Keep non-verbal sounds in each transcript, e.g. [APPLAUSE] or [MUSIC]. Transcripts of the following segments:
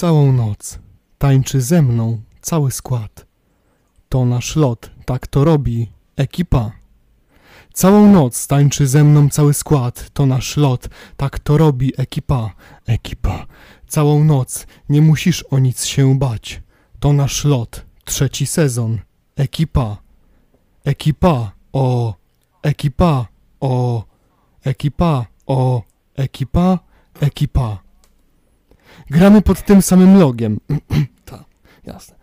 Całą noc tańczy ze mną cały skład. To nasz lot, tak to robi ekipa. Całą noc tańczy ze mną cały skład. To nasz lot, tak to robi ekipa. Ekipa. Całą noc nie musisz o nic się bać. To nasz lot, trzeci sezon. Ekipa. Ekipa. O. Ekipa. O. Ekipa. O. Ekipa. Ekipa. Gramy pod tym samym logiem. [CLEARS THROAT] tak, jasne.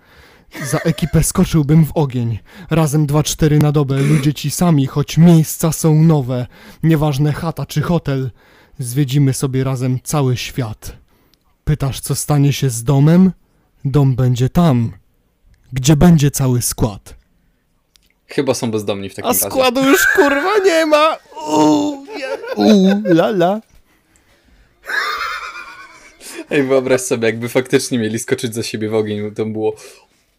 Za ekipę skoczyłbym w ogień. Razem 2-4 na dobę, ludzie ci sami, choć miejsca są nowe. Nieważne chata czy hotel, zwiedzimy sobie razem cały świat. Pytasz, co stanie się z domem? Dom będzie tam, gdzie będzie cały skład. Chyba są bezdomni w takim A razie. składu już kurwa nie ma! Uuu, uu, la la. Ej, wyobraź sobie, jakby faktycznie mieli skoczyć za siebie w ogień, to było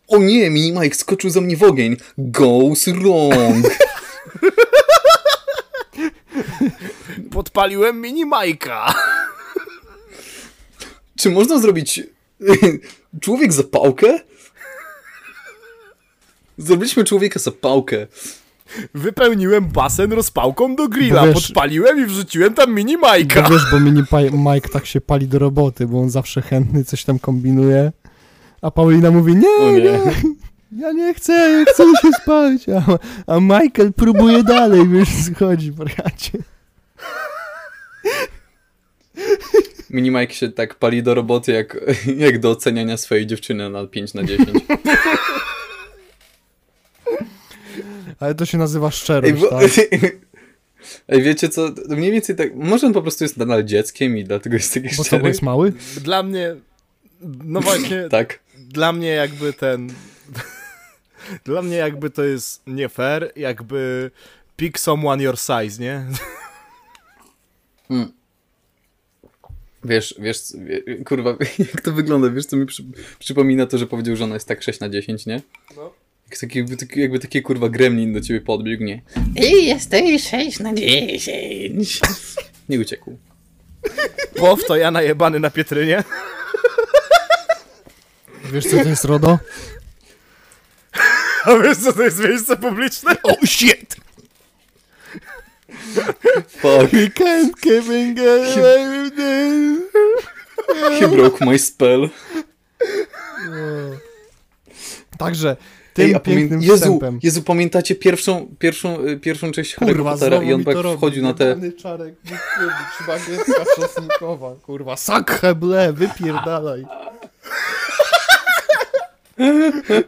o nie, Mini Mike skoczył za mnie w ogień. Goes wrong. [LAUGHS] Podpaliłem mini Majka. Czy można zrobić [LAUGHS] człowiek zapałkę? Zrobiliśmy człowieka zapałkę. Wypełniłem basen rozpałką do grilla, wiesz- podpaliłem i wrzuciłem tam mini Bo Majka. wiesz, bo mini Mike tak się pali do roboty, bo on zawsze chętny coś tam kombinuje. A Paulina mówi, nie, nie, nie. ja nie chcę, ja chcę się spać. A, a Michael próbuje dalej, wiesz, schodzi, wariacie. Mini Mike się tak pali do roboty, jak, jak do oceniania swojej dziewczyny na 5 na 10. [LAUGHS] Ale to się nazywa Ej, szczerość, bo, tak? [LAUGHS] Ej, wiecie co, mniej więcej tak, może on po prostu jest nadal dzieckiem i dlatego jest taki Bo co, bo szczery. jest mały? Dla mnie, no właśnie, [LAUGHS] Tak. dla mnie jakby ten, [LAUGHS] dla mnie jakby to jest nie fair, jakby pick someone your size, nie? Wiesz, wiesz, wie, kurwa, jak to wygląda, wiesz co mi przy, przypomina to, że powiedział, że ona jest tak 6 na 10, nie? No. Jak taki, jakby, taki, jakby taki kurwa gremlin do ciebie podbiegł, nie? I jesteś 6 na 10. Nie uciekł. Pow to ja najebany na Pietrynie. Wiesz, co to jest RODO? A wiesz co to jest miejsce publiczne? Oh shit! Fuck, We can't keep this. he broke my spell. Także, tym Ej, pięknym Jezu, wstępem. Jezu, pamiętacie pierwszą, pierwszą, y, pierwszą część Harry'ego Kurwa, Pottera i on tak wchodził na te... Czarek, bagietka czosnkowa, kurwa, sakhe ble, wypierdalaj.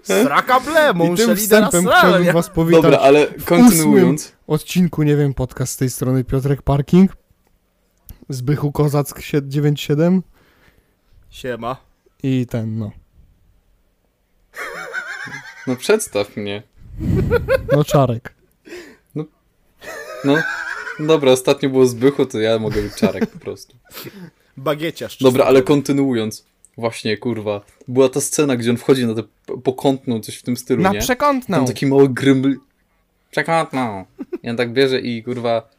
Sraka ble, I tym wstępem chciałbym was powitać Dobra, ale kontynuując. odcinku, nie wiem, podcast z tej strony Piotrek Parking, Zbychu Kozack 97 Siema. i ten, no, No przedstaw mnie. no Czarek. No, dobra, ostatnio było Zbychu, to ja mogę być Czarek po prostu. Bagieciarz. Dobra, ale kontynuując. Właśnie, kurwa. Była ta scena, gdzie on wchodzi na tę pokątną, coś w tym stylu, Na nie? przekątną. Tam taki mały gryml... Przekątną. I on tak bierze i, kurwa...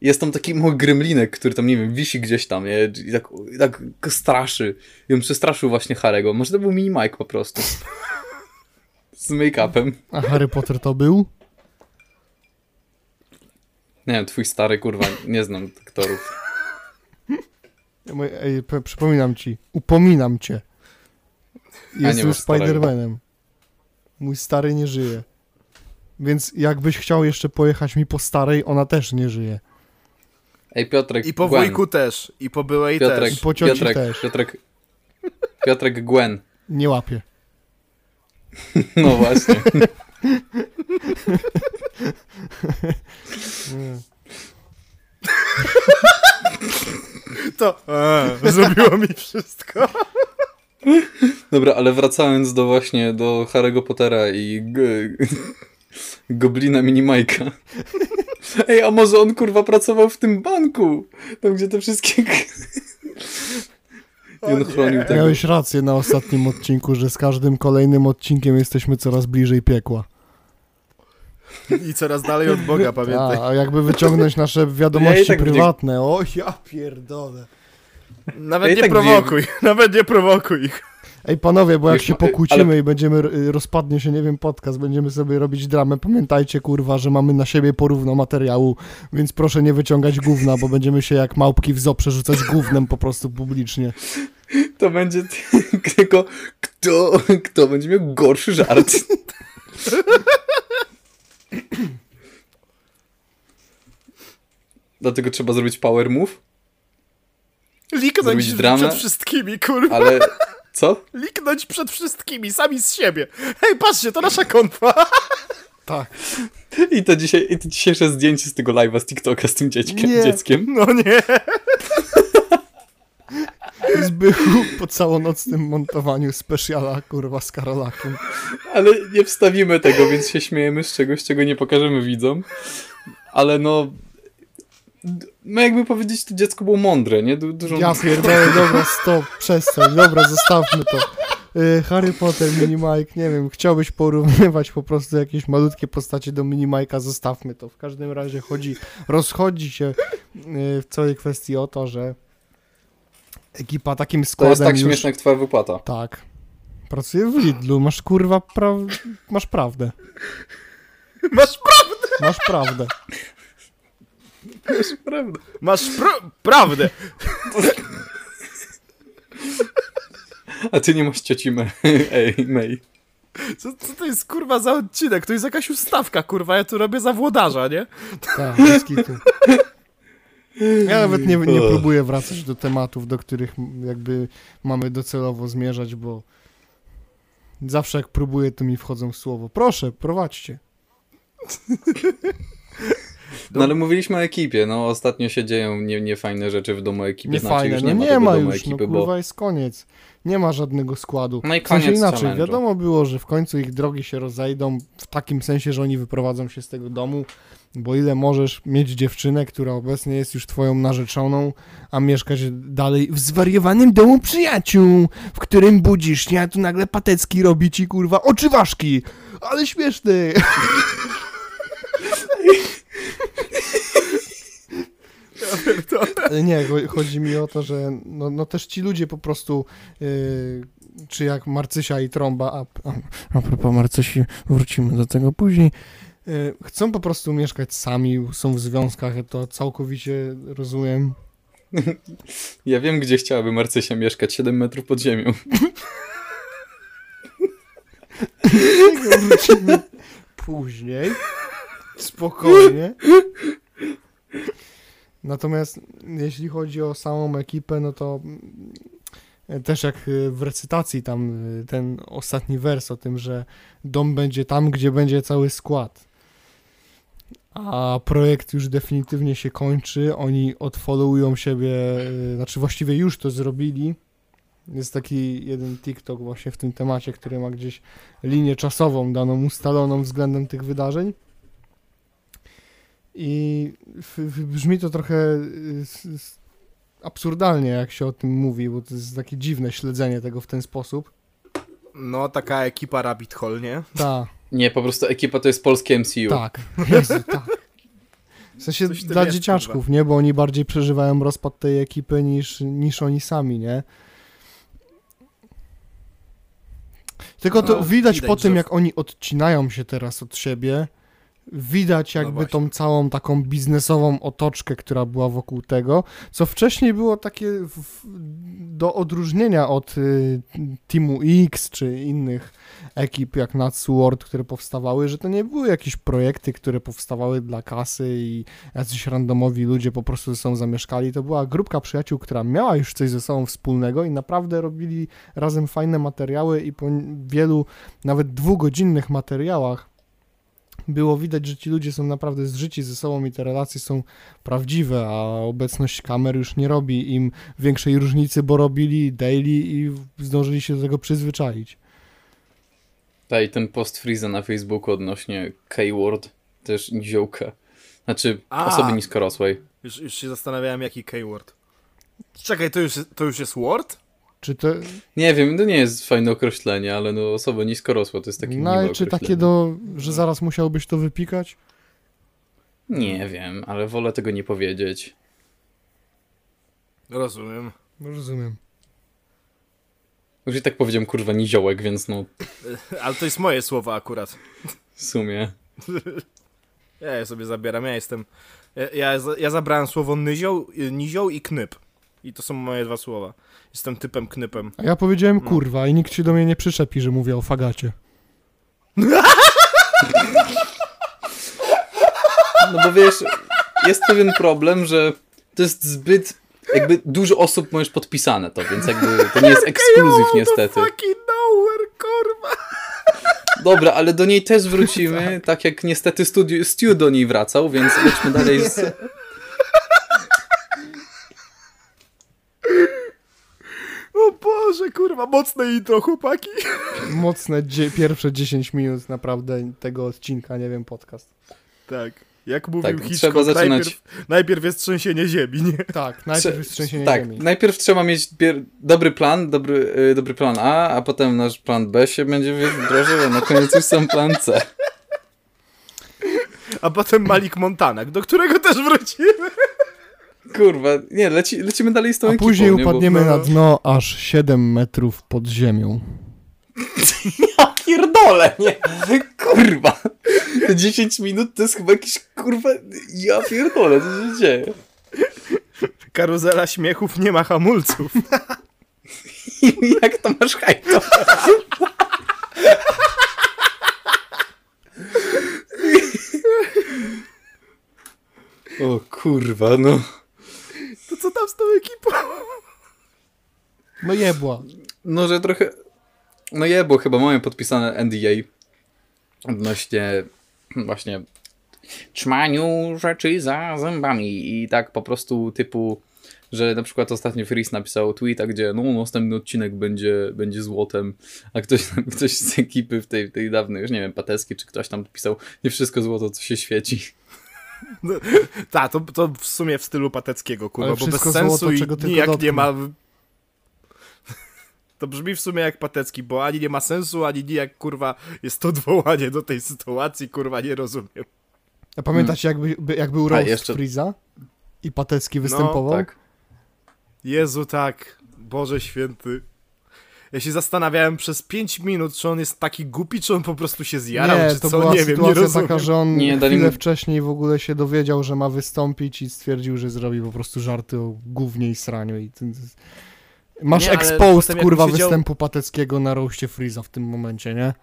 Jest tam taki mały gremlinek, który tam, nie wiem, wisi gdzieś tam, nie? I tak, i tak straszy. I on przestraszył właśnie Harego. Może to był mini Mike po prostu. Z make-upem. A Harry Potter to był? Nie wiem, twój stary, kurwa, nie znam aktorów. Ej, przypominam ci, upominam cię. masz starego. Spider-Manem. Mój stary nie żyje. Więc jakbyś chciał jeszcze pojechać mi po starej, ona też nie żyje. Ej, Piotrek, I po Gwen. wujku też. I po byłej Piotrek, też. po cioci Piotrek, też. Piotrek, Piotrek Gwen. Nie łapie. No właśnie. To e, zrobiło mi wszystko. Dobra, ale wracając do właśnie do Harry'ego Pottera i Goblina Minimajka. Ej, a może on kurwa pracował w tym banku? Tam gdzie te wszystkie... I on chronił tego. Miałeś rację na ostatnim odcinku, że z każdym kolejnym odcinkiem jesteśmy coraz bliżej piekła. I coraz dalej od Boga, [LAUGHS] pamiętaj. A, a jakby wyciągnąć nasze wiadomości Ja tak prywatne. O, ja pierdolę. Nawet Ja nie tak prowokuj, [LAUGHS] nawet nie prowokuj ich. Ej panowie, bo jak Już się pokłócimy ale- i będziemy, y, rozpadnie się, nie wiem, podcast, będziemy sobie robić dramę, pamiętajcie kurwa, że mamy na siebie porówno materiału, więc proszę nie wyciągać gówna, bo będziemy się jak małpki w zoo przerzucać gównem po prostu publicznie. To będzie [LAUGHS] tylko kto, kto będzie miał gorszy żart. Dlatego trzeba zrobić power move, Liknąć Zrobić dramę? przed wszystkimi, kurwa. ale co? Liknąć przed wszystkimi, sami z siebie. Hej, patrzcie, to nasza konfa. [LAUGHS] Tak. I to, dzisiaj, i to dzisiejsze zdjęcie z tego live'a z TikToka z tym dzieckiem, Nie. dzieckiem. No nie. [LAUGHS] Zbychu po całonocnym montowaniu specjala kurwa z Karolakiem. Ale nie wstawimy tego, więc się śmiejemy z czegoś, czego nie pokażemy widzom. Ale no... No jakby powiedzieć, to dziecko było mądre, nie? Du dużo... Ja pierdolę, dobra, stop, przestań, dobra, zostawmy to. Y, Harry Potter, Minimike, nie wiem, chciałbyś porównywać po prostu jakieś malutkie postacie do Minimajka, zostawmy to. W każdym razie chodzi, rozchodzi się y, w całej kwestii o to, że ekipa takim To składem jest tak już... śmieszne jak twoja wypłata. Tak. Pracuje w Lidlu, masz kurwa pra... masz prawdę. Masz prawdę. Masz prawdę. Prawda. Masz pro... prawdę. A ty nie masz cioci May. Ej, May. Co, co to jest kurwa za odcinek? To jest jakaś ustawka, kurwa. Ja tu robię za włodarza, nie? Tak. Ja nawet nie, nie próbuję wracać do tematów, do których jakby mamy docelowo zmierzać, bo zawsze jak próbuję, to mi wchodzą w słowo. Proszę, prowadźcie. No ale mówiliśmy o ekipie, no ostatnio się dzieją nie, niefajne rzeczy w domu ekipy. Nie znaczy, fajne, już no nie ma, nie ma już, no ekipy, kurwa bo jest koniec. Nie ma żadnego składu. No i W sensie koniec inaczej, challenge'u. wiadomo było, że w końcu ich drogi się rozejdą w takim sensie, że oni wyprowadzą się z tego domu, bo ile możesz mieć dziewczynę, która obecnie jest już twoją narzeczoną, a mieszkać dalej w zwariowanym domu przyjaciół, w którym budzisz się, a tu nagle Patecki robi ci kurwa oczy ważki, ale śmieszny. [LAUGHS] Ale nie, cho- chodzi mi o to, że no, no też ci ludzie po prostu, yy, czy jak Marcysia i Trąba, a, a, a propos Marcysi, wrócimy do tego później, yy, chcą po prostu mieszkać sami, są w związkach, ja to całkowicie rozumiem. Ja wiem, gdzie chciałaby Marcysia mieszkać, 7 metrów pod ziemią. Tego wrócimy później, spokojnie. Natomiast jeśli chodzi o samą ekipę, no to mm, też jak y, w recytacji tam y, ten ostatni wers o tym, że dom będzie tam, gdzie będzie cały skład. A projekt już definitywnie się kończy, oni odfollowują siebie, znaczy właściwie już to zrobili. Jest taki jeden TikTok właśnie w tym temacie, który ma gdzieś linię czasową daną ustaloną względem tych wydarzeń. I brzmi to trochę y, absurdalnie, jak się o tym mówi, bo to jest takie dziwne śledzenie tego w ten sposób. No, taka ekipa Rabbit Hole, nie? Tak, Nie, po prostu ekipa to jest polskie MCU. tak, Jezu, tak. W sensie dla jest, dzieciaczków, nie? Bo oni bardziej przeżywają rozpad tej ekipy niż, niż oni sami, nie? Tylko to No, widać, widać, po tym, że- jak oni odcinają się teraz od siebie. Widać No jakby właśnie. tą całą taką biznesową otoczkę, która była wokół tego, co wcześniej było takie w, do odróżnienia od y, Teamu X czy innych ekip jak Natsword, które powstawały, że to nie były jakieś projekty, które powstawały dla kasy i jacyś randomowi ludzie po prostu ze sobą zamieszkali. To była grupka przyjaciół, która miała już coś ze sobą wspólnego i naprawdę robili razem fajne materiały i po wielu, nawet dwugodzinnych materiałach było widać, że ci ludzie są naprawdę zżyci ze sobą i te relacje są prawdziwe, a obecność kamer już nie robi im większej różnicy, bo robili daily i zdążyli się do tego przyzwyczaić. Tak, i ten post Freeza na Facebooku odnośnie K-word, też niziołka. Znaczy, A. osoby niskorosłej. Już, już się zastanawiałem, jaki K-word. Czekaj, to już, to już jest word? Czy to, Nie wiem, to nie jest fajne określenie, ale no osoba niskorosła to jest takie no miłe ale czy takie do, że zaraz musiałbyś to wypikać? Nie wiem, ale wolę tego nie powiedzieć. Rozumiem. No, Rozumiem. Już i tak powiedziałem kurwa niziołek, więc no [LAUGHS] Ale to jest moje słowo akurat. w sumie. [LAUGHS] Ja je sobie zabieram, ja jestem... Ja, ja, ja zabrałem słowo nyzioł, nizioł i knyp. I to są moje dwa słowa. Jestem typem knypem. A ja powiedziałem kurwa i nikt się do mnie nie przyczepi, że mówię o fagacie. No bo wiesz, jest pewien problem, że to jest zbyt. Jakby dużo osób ma już podpisane to, więc jakby to nie jest ekskluzyw niestety. fucking nowhere, kurwa! Dobra, ale do niej też wrócimy, tak jak niestety studio, Stu do niej wracał, więc lećmy dalej z... O Boże, kurwa, mocne intro, chłopaki. Mocne dzie- pierwsze 10 minut naprawdę tego odcinka, nie wiem, podcast. Tak. Jak mówił Tak, Hitchcock, trzeba zaczynać- najpierw, najpierw jest trzęsienie ziemi, nie? Tak, najpierw jest trzęsienie tak, ziemi. najpierw trzeba mieć dobry plan, dobry, y, dobry plan A, a potem nasz plan B się będzie wdrożył, a na koniec już sam plan C. A potem Malik Montanak, do którego też wrócimy. Kurwa, nie, leci, lecimy dalej z tą A ekipą, później nie? Bo- upadniemy no. na dno aż 7 metrów pod ziemią. Ja pierdolę, nie? Kurwa. Te 10 minut to jest chyba jakiś, kurwa, ja pierdolę, co się dzieje? Karuzela śmiechów nie ma hamulców. [LAUGHS] Jak to masz hajto? [LAUGHS] O kurwa, no. Co tam z tą ekipą? No jebła. No, że trochę... No je, bo chyba mamy podpisane NDA odnośnie właśnie trzymaniu rzeczy za zębami i tak po prostu typu, że na przykład ostatnio Freeze napisał tweeta, gdzie no następny odcinek będzie, będzie złotem, a ktoś, [LAUGHS] ktoś z ekipy w tej, tej dawnej, już nie wiem, Pateski czy ktoś tam pisał, nie wszystko złoto, co się świeci. Tak, to, to w sumie w stylu pateckiego, kurwa, bo bez sensu złoto, i czego nijak nie ma... [LAUGHS] To brzmi w sumie jak patecki, bo ani nie ma sensu, ani nijak, kurwa, jest to odwołanie do tej sytuacji, kurwa, nie rozumiem. A pamiętacie, jakby, by- jak był roast jeszcze- Freeza? I Patecki występował? Tak. Jezu, tak. Boże święty. Ja się zastanawiałem przez 5 minut, czy on jest taki głupi, czy on po prostu się zjarał, nie, czy to co, była nie wiem, nie rozumiem. taka, że on Nie, chwilę mu- wcześniej w ogóle się dowiedział, że ma wystąpić i stwierdził, że zrobi po prostu żarty o gównie i sraniu. I. Masz Nie, exposed, kurwa, siedział- występu Pateckiego na roście Freeza w tym momencie, nie?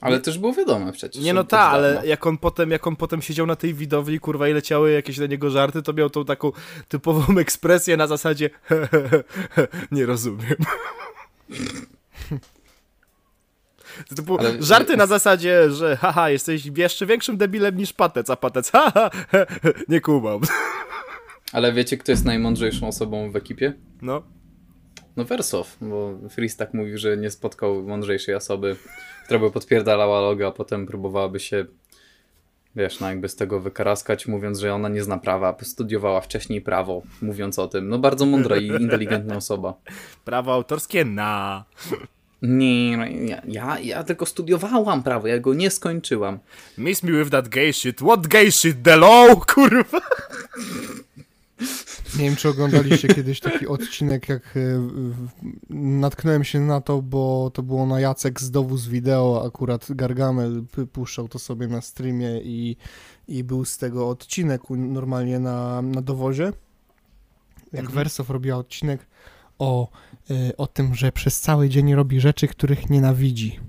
Ale też było wiadomo przecież. Nie no ta, ale jak on potem, jak on potem siedział na tej widowni, kurwa, i leciały jakieś na niego żarty, to miał tą taką typową [LAUGHS] ekspresję na zasadzie [LAUGHS] nie rozumiem. To Typu, Ale- żarty na zasadzie, że haha, jesteś jeszcze większym debilem niż Patec, a Patec haha, nie kumam. Ale wiecie, kto jest najmądrzejszą osobą w ekipie? No. No Wersow, bo Freeze tak mówił, że nie spotkał mądrzejszej osoby, która by podpierdalała logo, a potem próbowałaby się, wiesz, no jakby z tego wykaraskać, mówiąc, że ona nie zna prawa, studiowała wcześniej prawo, mówiąc o tym. No bardzo mądra i inteligentna osoba. [LAUGHS] Prawo autorskie na. Nie, no, ja, ja, ja tylko studiowałam prawo, ja go nie skończyłam. Miss me with that gay shit. What gay shit? The law, [LAUGHS] kurwa. Nie wiem, czy oglądaliście kiedyś taki odcinek, jak e, natknąłem się na to, bo to było na Jacek z Dowóz Wideo, akurat Gargamel puszczał to sobie na streamie i, i był z tego odcinek normalnie na, na dowozie. Jak Mhm. Wersow robiła odcinek o, e, o tym, że przez cały dzień robi rzeczy, których nienawidzi.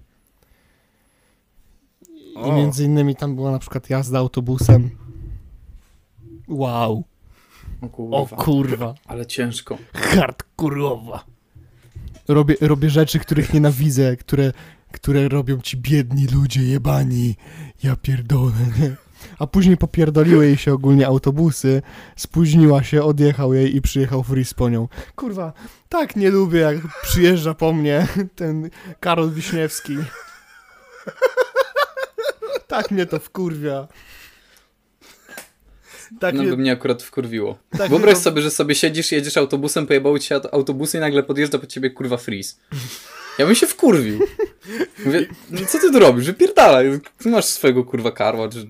I O. między innymi tam była na przykład jazda autobusem. Wow. O kurwa, O kurwa. ale ciężko. hardkorowa. Robię, robię rzeczy, których nienawidzę, które, które robią ci biedni ludzie jebani. Ja pierdolę, nie? A później popierdoliły jej się ogólnie autobusy, spóźniła się, odjechał jej i przyjechał Freeze po nią. Kurwa, tak nie lubię, jak przyjeżdża po mnie ten Karol Wiśniewski. Tak mnie to wkurwia. Tak, No nie- by mnie akurat wkurwiło. tak Wyobraź nie- sobie, że sobie siedzisz, jedziesz autobusem, pojebały ci się aut- autobusy i nagle podjeżdża po ciebie kurwa Freeze. Ja bym się wkurwił. Mówię, no co ty tu robisz? Wypierdalaj. Ty masz swojego kurwa karła, czy...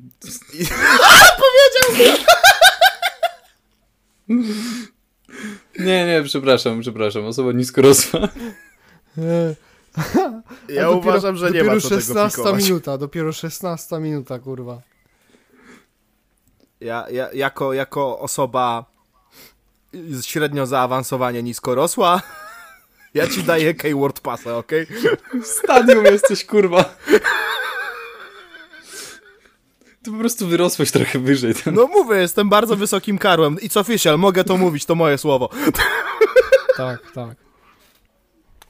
Nie, nie, przepraszam, przepraszam. Osoba niskorosła. E, Ja a dopiero- uważam, że nie ma co tego 16 pikować. minuta, dopiero 16 minuta, kurwa. Ja, ja jako, jako osoba średnio zaawansowanie niskorosła, [LAUGHS] ja ci daję Keyword Passa, okej? W stadium jesteś, kurwa. Ty po prostu wyrosłeś trochę wyżej. Ten... No mówię, jestem bardzo wysokim karłem. It's official, mogę to mówić, to moje słowo. Tak, tak.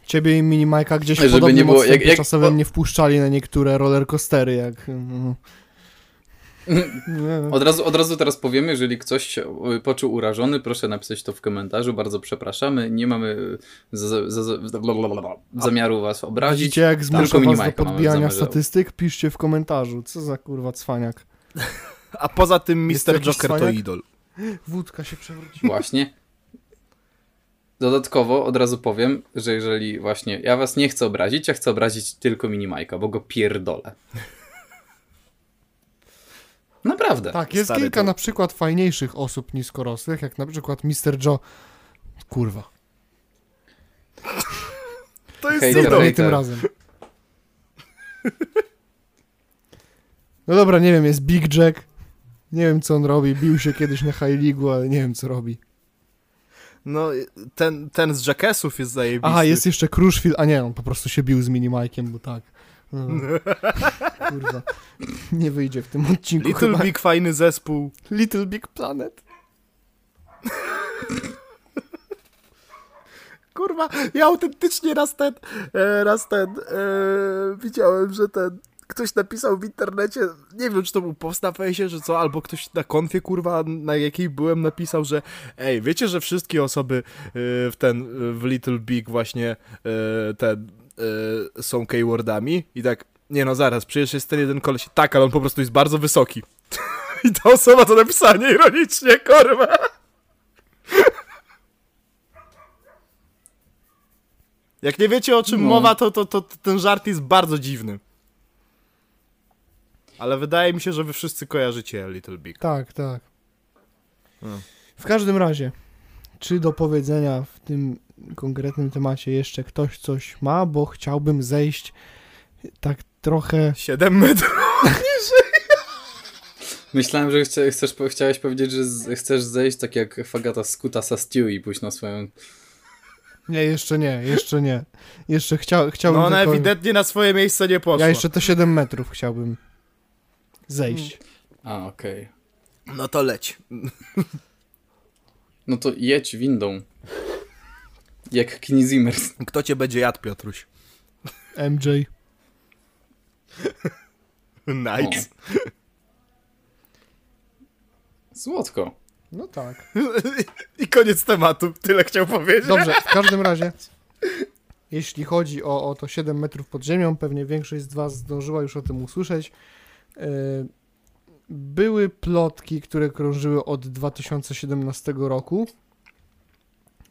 Ciebie i mini Majka gdzieś Żeby podobnym nie było- jak- jak- czasowym nie wpuszczali na niektóre rollercoastery, jak... mm, Od razu, od razu teraz powiemy, jeżeli ktoś się y, poczuł urażony, proszę napisać to w komentarzu. Bardzo przepraszamy. Nie mamy y, za, za, za, blablabla, zamiaru was obrazić. Widzicie, jak Tylko zmusza was do podbijania statystyk? Piszcie w komentarzu. Co za kurwa cwaniak. A poza tym Mr. Joker to cwaniak? idol. Wódka się przewróciła. Właśnie. Dodatkowo od razu powiem, że jeżeli właśnie ja was nie chcę obrazić, ja chcę obrazić tylko Minimajka, bo go pierdolę. Naprawdę. Tak, jest Stary, kilka to- na przykład fajniejszych osób niskorosłych, jak na przykład Mr. Joe. Kurwa. [LAUGHS] To jest Hejter, hejter. tym razem. No dobra, nie wiem, jest Big Jack. Nie wiem, co on robi. Bił się kiedyś na High League, ale nie wiem, co robi. No, ten, ten z Jackassów jest zajebisty. Aha, jest jeszcze Crushfield. A nie, on po prostu się bił z Minimajkiem, bo tak. No. [LAUGHS] Kurwa. Nie wyjdzie w tym odcinku Little chyba. Big fajny zespół. Little Big Planet. Kurwa, ja autentycznie raz ten, e, raz ten, e, widziałem, że ten, ktoś napisał w internecie, nie wiem, czy to był post na fejsie, czy co, albo ktoś na konfie, kurwa, na jakiej byłem, napisał, że ej, wiecie, że wszystkie osoby e, w ten, w Little Big właśnie e, ten, e, są keywordami i tak, nie no, zaraz, przecież jest ten jeden koleś, tak, ale on po prostu jest bardzo wysoki. [LAUGHS] I ta osoba to napisała nieironicznie, kurwa. Jak nie wiecie o czym No. mowa, to, to, to, to ten żart jest bardzo dziwny. Ale wydaje mi się, że wy wszyscy kojarzycie Little Big. Tak, tak. Hmm. W każdym razie, czy do powiedzenia w tym konkretnym temacie jeszcze ktoś coś ma, bo chciałbym zejść tak trochę... 7 metrów. Myślałem, że chce, chcesz, chciałeś powiedzieć, że z, chcesz zejść tak jak Fagata z Kutasa Stew i pójść na swoją... Nie, jeszcze nie, jeszcze nie. Jeszcze chcia, chciałbym No ona tylko... ewidentnie na swoje miejsce nie poszła. Ja jeszcze te 7 metrów chciałbym zejść. A, okej. No to leć. No to jedź windą. Jak Kini Zimmer. Kto cię będzie jadł, Piotruś? MJ. [LAUGHS] Nice. Słodko. No tak. [LAUGHS] I koniec tematu. Tyle chciał powiedzieć. Dobrze, w każdym razie, jeśli chodzi o, o to 7 metrów pod ziemią, pewnie większość z Was zdążyła już o tym usłyszeć. Yy, Były plotki, które krążyły od 2017 roku.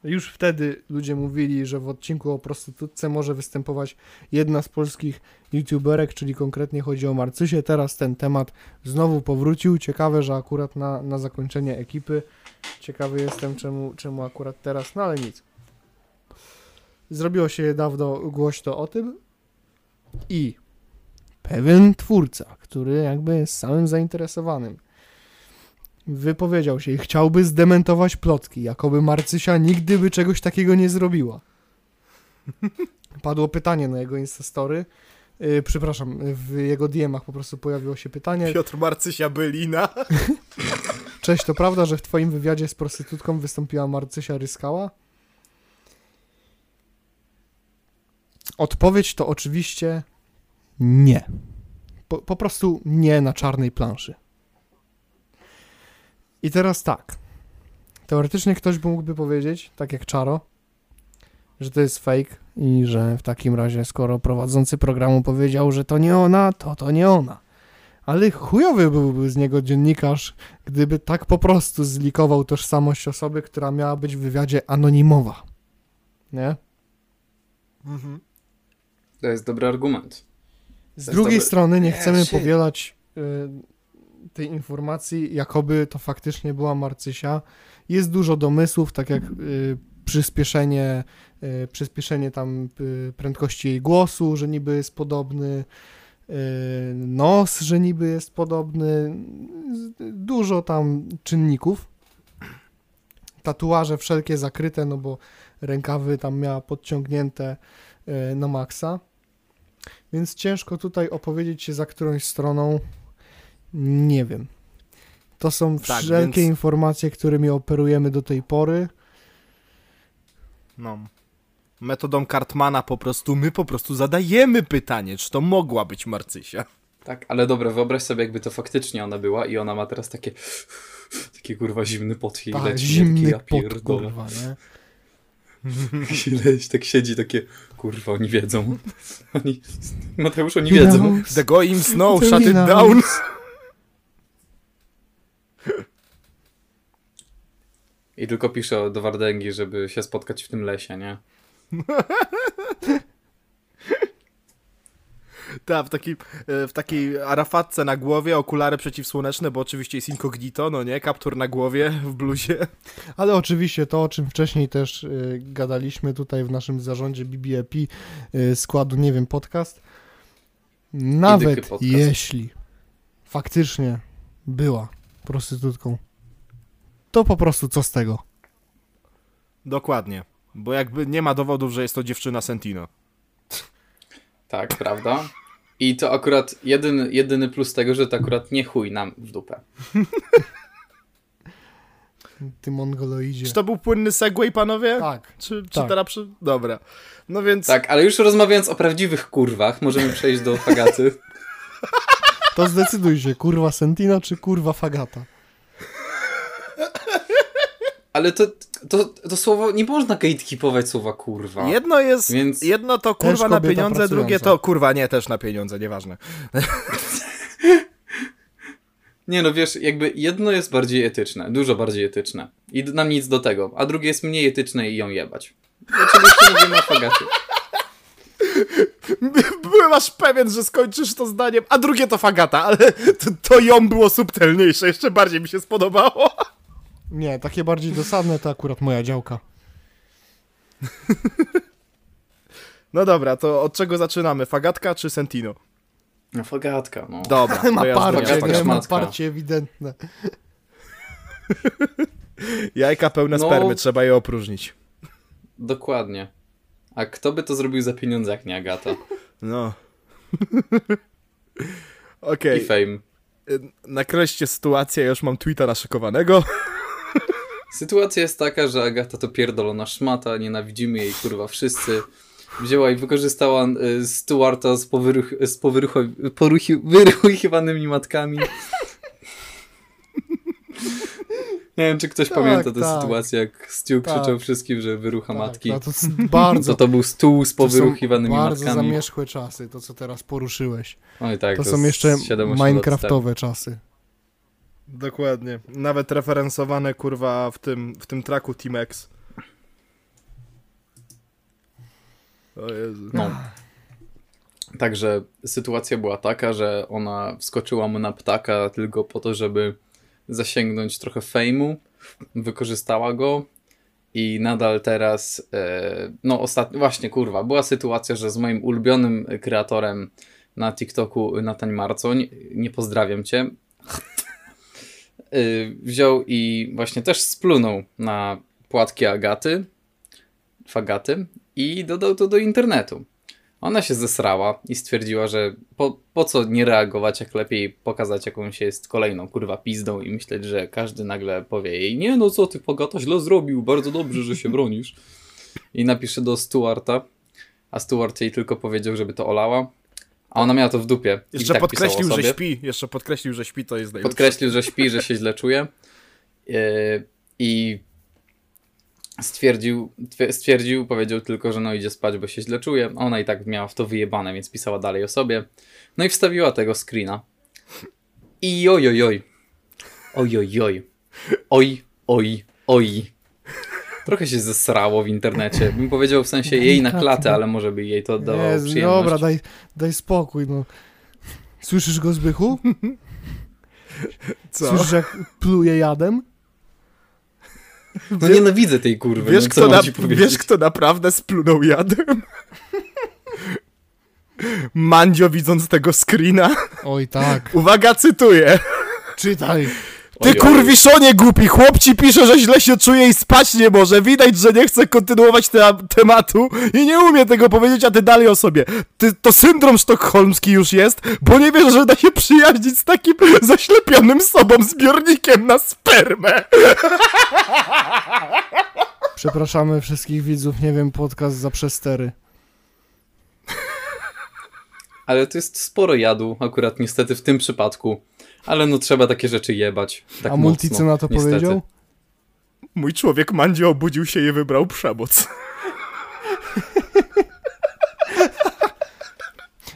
Już wtedy ludzie mówili, że w odcinku o prostytutce może występować jedna z polskich youtuberek, czyli konkretnie chodzi o Marcysię. Teraz ten temat znowu powrócił. Ciekawe, że akurat na, na zakończenie ekipy. Ciekawy jestem, czemu, czemu akurat teraz, no ale nic. Zrobiło się dawno głośno o tym i pewien twórca, który jakby jest samym zainteresowanym, wypowiedział się i chciałby zdementować plotki, jakoby Marcysia nigdy by czegoś takiego nie zrobiła. [LAUGHS] Padło pytanie na jego Instastory. Yy, przepraszam, w jego DM-ach po prostu pojawiło się pytanie. Piotr Marcysia Bylina. [LAUGHS] Cześć, to prawda, że w twoim wywiadzie z prostytutką wystąpiła Marcysia Ryskała? Odpowiedź to oczywiście nie. Po, po prostu nie na czarnej planszy. I teraz tak. Teoretycznie ktoś by mógłby powiedzieć, tak jak Czaro, że to jest fake i że w takim razie, skoro prowadzący programu powiedział, że to nie ona, to to nie ona. Ale chujowy byłby z niego dziennikarz, gdyby tak po prostu zlikował tożsamość osoby, która miała być w wywiadzie anonimowa. Nie? Mhm. To jest dobry argument. Z drugiej dobre- strony nie Nie, chcemy shit. powielać y, tej informacji, jakoby to faktycznie była Marcysia. Jest dużo domysłów, tak jak y, przyspieszenie, y, przyspieszenie tam y, prędkości jej głosu, że niby jest podobny, y, nos, że niby jest podobny, dużo tam czynników. Tatuaże wszelkie zakryte, no bo rękawy tam miała podciągnięte y, na maksa. Więc ciężko tutaj opowiedzieć się za którąś stroną. Nie wiem. To są Tak, wszelkie więc- informacje, którymi operujemy do tej pory. No. Metodą Cartmana po prostu, my po prostu zadajemy pytanie, czy to mogła być Marcysia. Tak, ale dobra, wyobraź sobie, jakby to faktycznie ona była i ona ma teraz takie. Takie kurwa zimny pot jej Tak, leci. zimny taki, ja pot, kurwa, nie? [LAUGHS] Leci, tak siedzi, takie. Kurwa, oni wiedzą. [LAUGHS] Oni. Mateusz, oni wiedzą. The going [LAUGHS] snow, To shut it down. I tylko pisze do Wardęgi, żeby się spotkać w tym lesie, nie? [LAUGHS] Tak, w takiej, e, w takiej arafatce na głowie, okulary przeciwsłoneczne, bo oczywiście jest incognito, no nie? Kaptur na głowie w bluzie. [LAUGHS] Ale oczywiście to, o czym wcześniej też y, gadaliśmy tutaj w naszym zarządzie BBEP y, składu, nie wiem, podcast. Nawet podcast. jeśli faktycznie była prostytutką, to po prostu co z tego? Dokładnie. Bo jakby nie ma dowodów, że jest to dziewczyna Sentino. Tak, prawda? I to akurat jedyny, jedyny plus tego, że to akurat nie chuj nam w dupę. [LAUGHS] Ty mongoloidzie. Czy to był płynny segway, panowie? Tak. Czy, czy Tak. teraz przy... Dobra. No więc... Tak, ale już rozmawiając o prawdziwych kurwach, możemy przejść do fagaty. [LAUGHS] To zdecyduj się, kurwa Sentino czy kurwa Fagata? Ale to, to, to słowo, nie można gatekeepować słowa kurwa. Jedno jest, Więc- jedno to kurwa na pieniądze, drugie pracująca. to kurwa nie też na pieniądze, nieważne. [LAUGHS] Nie no, wiesz, jakby jedno jest bardziej etyczne, dużo bardziej etyczne. I nam nic do tego, a drugie jest mniej etyczne i ją jebać. Oczywiście mówimy o fagacie. Byłem aż pewien, że skończysz to zdaniem, a drugie to fagata, ale to, to ją było subtelniejsze, jeszcze bardziej mi się spodobało. Nie, takie bardziej dosadne to akurat moja działka. No dobra, to od czego zaczynamy? Fagatka czy Sentino? No fagatka, no. Dobra, to Ma ja parcie, nie, ma parcie ewidentne. [LAUGHS] Jajka pełne No. spermy, trzeba je opróżnić. Dokładnie. A kto by to zrobił za pieniądze, jak nie Agata? [LAUGHS] No. Okej, I fame. y, nakreślcie sytuację, ja już mam tweeta naszykowanego. [LAUGHS] Sytuacja jest taka, że Agata to pierdolona szmata, nienawidzimy jej kurwa wszyscy. Wzięła i wykorzystała y, Stuarta z, powyruch, z powyrucho- poruchi, wyruchiwanymi matkami. Nie wiem, czy ktoś Tak, pamięta tę tak. sytuację, jak Stu Tak. krzyczał wszystkim, że wyrucha matki. Tak, to [LAUGHS] bardzo, Co to był stół z to są powyruchiwanymi bardzo matkami. zamierzchłe czasy, to co teraz poruszyłeś. Oj, tak, to to są jeszcze 7-8 lat minecraftowe czasy. Dokładnie. Nawet referensowane kurwa w tym, w tym traku Team X. O Jezu. No. Także sytuacja była taka, że ona wskoczyła mu na ptaka tylko po to, żeby zasięgnąć trochę fejmu, wykorzystała go i nadal teraz, e, no ostatnio, właśnie kurwa, była sytuacja, że z moim ulubionym kreatorem na TikToku, Natań Marcoń, nie pozdrawiam cię, wziął i właśnie też splunął na płatki Agaty, Fagaty i dodał to do internetu. Ona się zesrała i stwierdziła, że po, po co nie reagować, jak lepiej pokazać jakąś jest kolejną kurwa pizdą i myśleć, że każdy nagle powie jej, nie no co ty, Fagata źle zrobił, bardzo dobrze, że się bronisz. I napisze do Stuarta, a Stuart jej tylko powiedział, żeby to olała, a ona miała to w dupie. I Jeszcze tak podkreślił, że śpi. Jeszcze podkreślił, że śpi, to jest najlepsze. Podkreślił, że śpi, że się źle czuje. Yy, I stwierdził, twie- stwierdził, powiedział tylko, że no idzie spać, bo się źle czuje. Ona i tak miała w to wyjebane, więc pisała dalej o sobie. No i wstawiła tego screena. I oj, oj, oj. Oj, oj, oj. Oj, oj, oj. Trochę się zesrało w internecie. Bym powiedział w sensie jej na klatę, ale może by jej to dawało Jezu, przyjemność. dobra, daj, daj spokój, no. Słyszysz go, Zbychu? Co? Słyszysz jak pluje jadem? No nienawidzę tej kurwy, Wiesz, no, co kto na, wiesz, kto naprawdę splunął jadem? Mandzio widząc tego screena. Oj tak. Uwaga, cytuję. Czytaj. Ty kurwiszonie głupi, chłop ci pisze, że źle się czuje i spać nie może. Widać, że nie chce kontynuować te tematu i nie umie tego powiedzieć, a ty dalej o sobie. Ty, to syndrom sztokholmski już jest, bo nie wiesz, że da się przyjaźnić z takim zaślepionym sobą zbiornikiem na spermę. Przepraszamy wszystkich widzów, nie wiem, podcast za przestery. Ale to jest sporo jadu, akurat niestety w tym przypadku. Ale no trzeba takie rzeczy jebać. Tak A Multi mocno, co na to niestety. powiedział? Mój człowiek Mandzio obudził się i wybrał przemoc.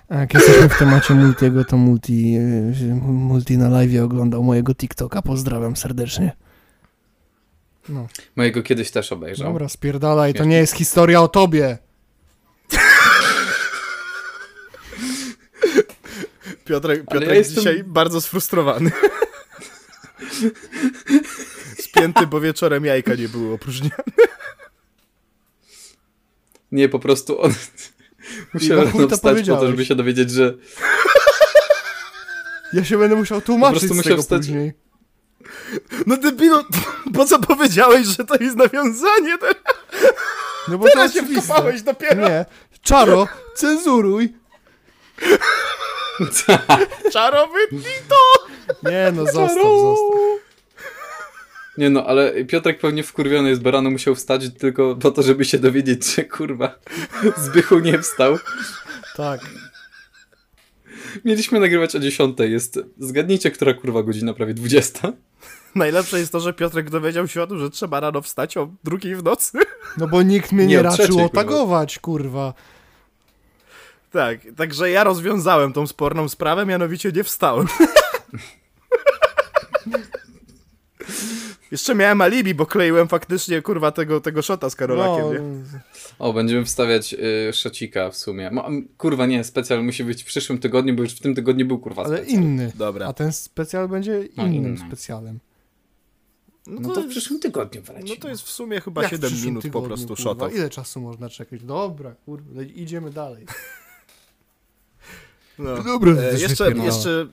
A jak jesteśmy w temacie Multiego, to Multi, e, multi na live oglądał mojego TikToka. Pozdrawiam serdecznie. No, Mojego kiedyś też obejrzał. dobra, spierdalaj, to Śmiesznie. nie jest historia o tobie. Piotrek, Piotrek ja jestem- dzisiaj bardzo sfrustrowany. [LAUGHS] Spięty, bo wieczorem jajka nie były opróżnione. Nie, po prostu on... I Musiał na chuj rano wstać po to, żeby się dowiedzieć, że... Ja się będę musiał tłumaczyć prostu z musiał tego wstać- później. No debilu, po co powiedziałeś, że to jest nawiązanie? No bo Teraz to się oczywiste. wkopałeś dopiero. Nie. Czaro, cenzuruj. [LAUGHS] Czarowy Nie no, zostaw, zostaw. Nie no, ale Piotrek pewnie wkurwiony jest, bo rano musiał wstać tylko po to, żeby się dowiedzieć, że kurwa Zbychu nie wstał. Tak. Mieliśmy nagrywać o 10. Jest... Zgadnijcie, która kurwa godzina, prawie 20. Najlepsze jest to, że Piotrek dowiedział się o tym, że trzeba rano wstać o drugiej w nocy. No bo nikt mnie nie, Nie, raczył otagować, kurwa. Tak, także ja rozwiązałem tą sporną sprawę, mianowicie nie wstałem. [LAUGHS] Jeszcze miałem alibi, bo kleiłem faktycznie, kurwa, tego, tego szota z Karolakiem, No, nie? O, będziemy wstawiać y, szocika w sumie. Kurwa nie, specjal musi być w przyszłym tygodniu, bo już w tym tygodniu był kurwa ale specjal. inny. Dobra. A ten specjal będzie No, innym inny. specjalem. No to w przyszłym tygodniu No wlecimy. to jest w sumie chyba Jak w 7 przyszłym minut po tygodniu, prostu kurwa? szotów. Ile czasu można czekać? Dobra, kurwa, idziemy dalej. No. Dobra, E, jeszcze, jeszcze,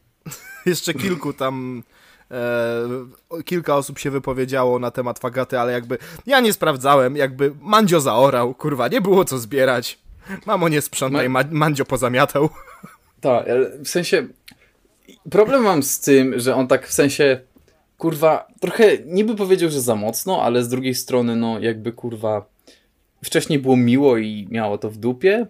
[LAUGHS] jeszcze kilku tam. E, kilka osób się wypowiedziało na temat fagaty, ale jakby ja nie sprawdzałem, jakby Mandzio zaorał, kurwa, nie było co zbierać. Mamo, nie sprzątaj, ma, Mandzio pozamiatał. [LAUGHS] Tak, ale w sensie problem mam z tym, że on tak w sensie kurwa trochę niby powiedział, że za mocno, ale z drugiej strony no jakby kurwa wcześniej było miło i miało to w dupie.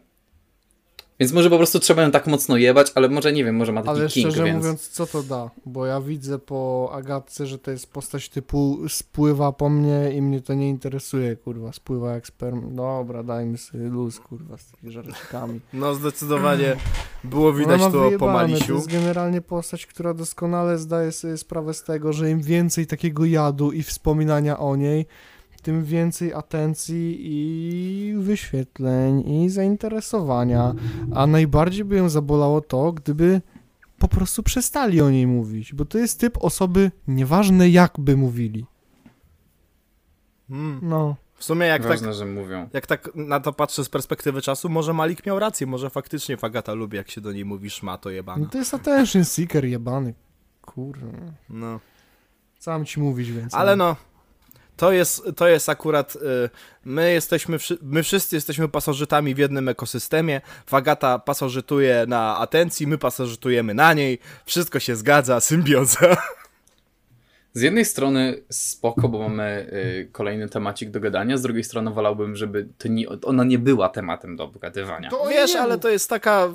Więc może po prostu trzeba ją tak mocno jebać, ale może nie wiem, może ma taki Ale king, szczerze więc... mówiąc, co to da? Bo ja widzę po Agatce, że to jest postać typu spływa po mnie i mnie to nie interesuje, kurwa. Spływa jak sperm. Dobra, dajmy sobie luz, kurwa, z tymi żarcikami. No zdecydowanie było widać ma to po wyjebane, To Malisiu. jest generalnie postać, która doskonale zdaje sobie sprawę z tego, że im więcej takiego jadu i wspominania o niej, tym więcej atencji i wyświetleń i zainteresowania. A najbardziej by ją zabolało to, gdyby po prostu przestali o niej mówić, bo to jest typ osoby, nieważne jak by mówili. Mm. No. W sumie jak tak, Ważne, że mówią. jak tak na to patrzę z perspektywy czasu, może Malik miał rację, może faktycznie Fagata lubi, jak się do niej mówi szmato no jebana. to jest attention seeker jebany. Kurwa. No. Co mam ci mówić więcej? Ale no, to jest, to jest akurat, y, my jesteśmy, my wszyscy jesteśmy pasożytami w jednym ekosystemie, Fagata pasożytuje na atencji, my pasożytujemy na niej, wszystko się zgadza, symbioza. Z jednej strony spoko, bo mamy y, kolejny temacik do gadania, z drugiej strony wolałbym, żeby to nie, ona nie była tematem do obgadywania. To Wiesz, ale to jest taka...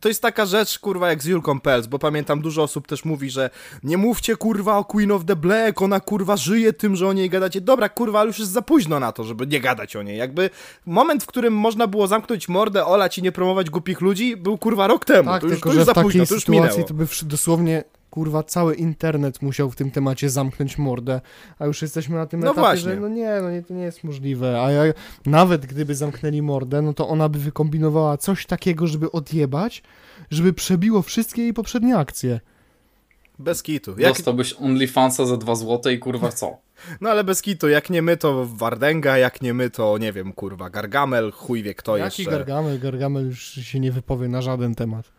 To jest taka rzecz, kurwa, jak z Julką Pels, bo pamiętam, dużo osób też mówi, że nie mówcie, kurwa, o Queen of the Black, ona, kurwa, żyje tym, że o niej gadacie. Dobra, kurwa, ale już jest za późno na to, żeby nie gadać o niej. Jakby moment, w którym można było zamknąć mordę, olać i nie promować głupich ludzi, był, kurwa, rok temu. Tak, to już, tylko to że już w za takiej późno, to już sytuacji minęło. to by dosłownie kurwa cały internet musiał w tym temacie zamknąć mordę, a już jesteśmy na tym No etapie, właśnie. że no nie, no nie, to nie jest możliwe, a ja, nawet gdyby zamknęli mordę, no to ona by wykombinowała coś takiego, żeby odjebać, żeby przebiło wszystkie jej poprzednie akcje. Bez kitu. Jak, Dostałbyś OnlyFansa za 2 złote i kurwa co? [LAUGHS] no ale bez kitu, jak nie my to Wardenga, jak nie my to, nie wiem, kurwa, Gargamel, chuj wie kto Jaki jeszcze. Gargamel? Gargamel już się nie wypowie na żaden temat.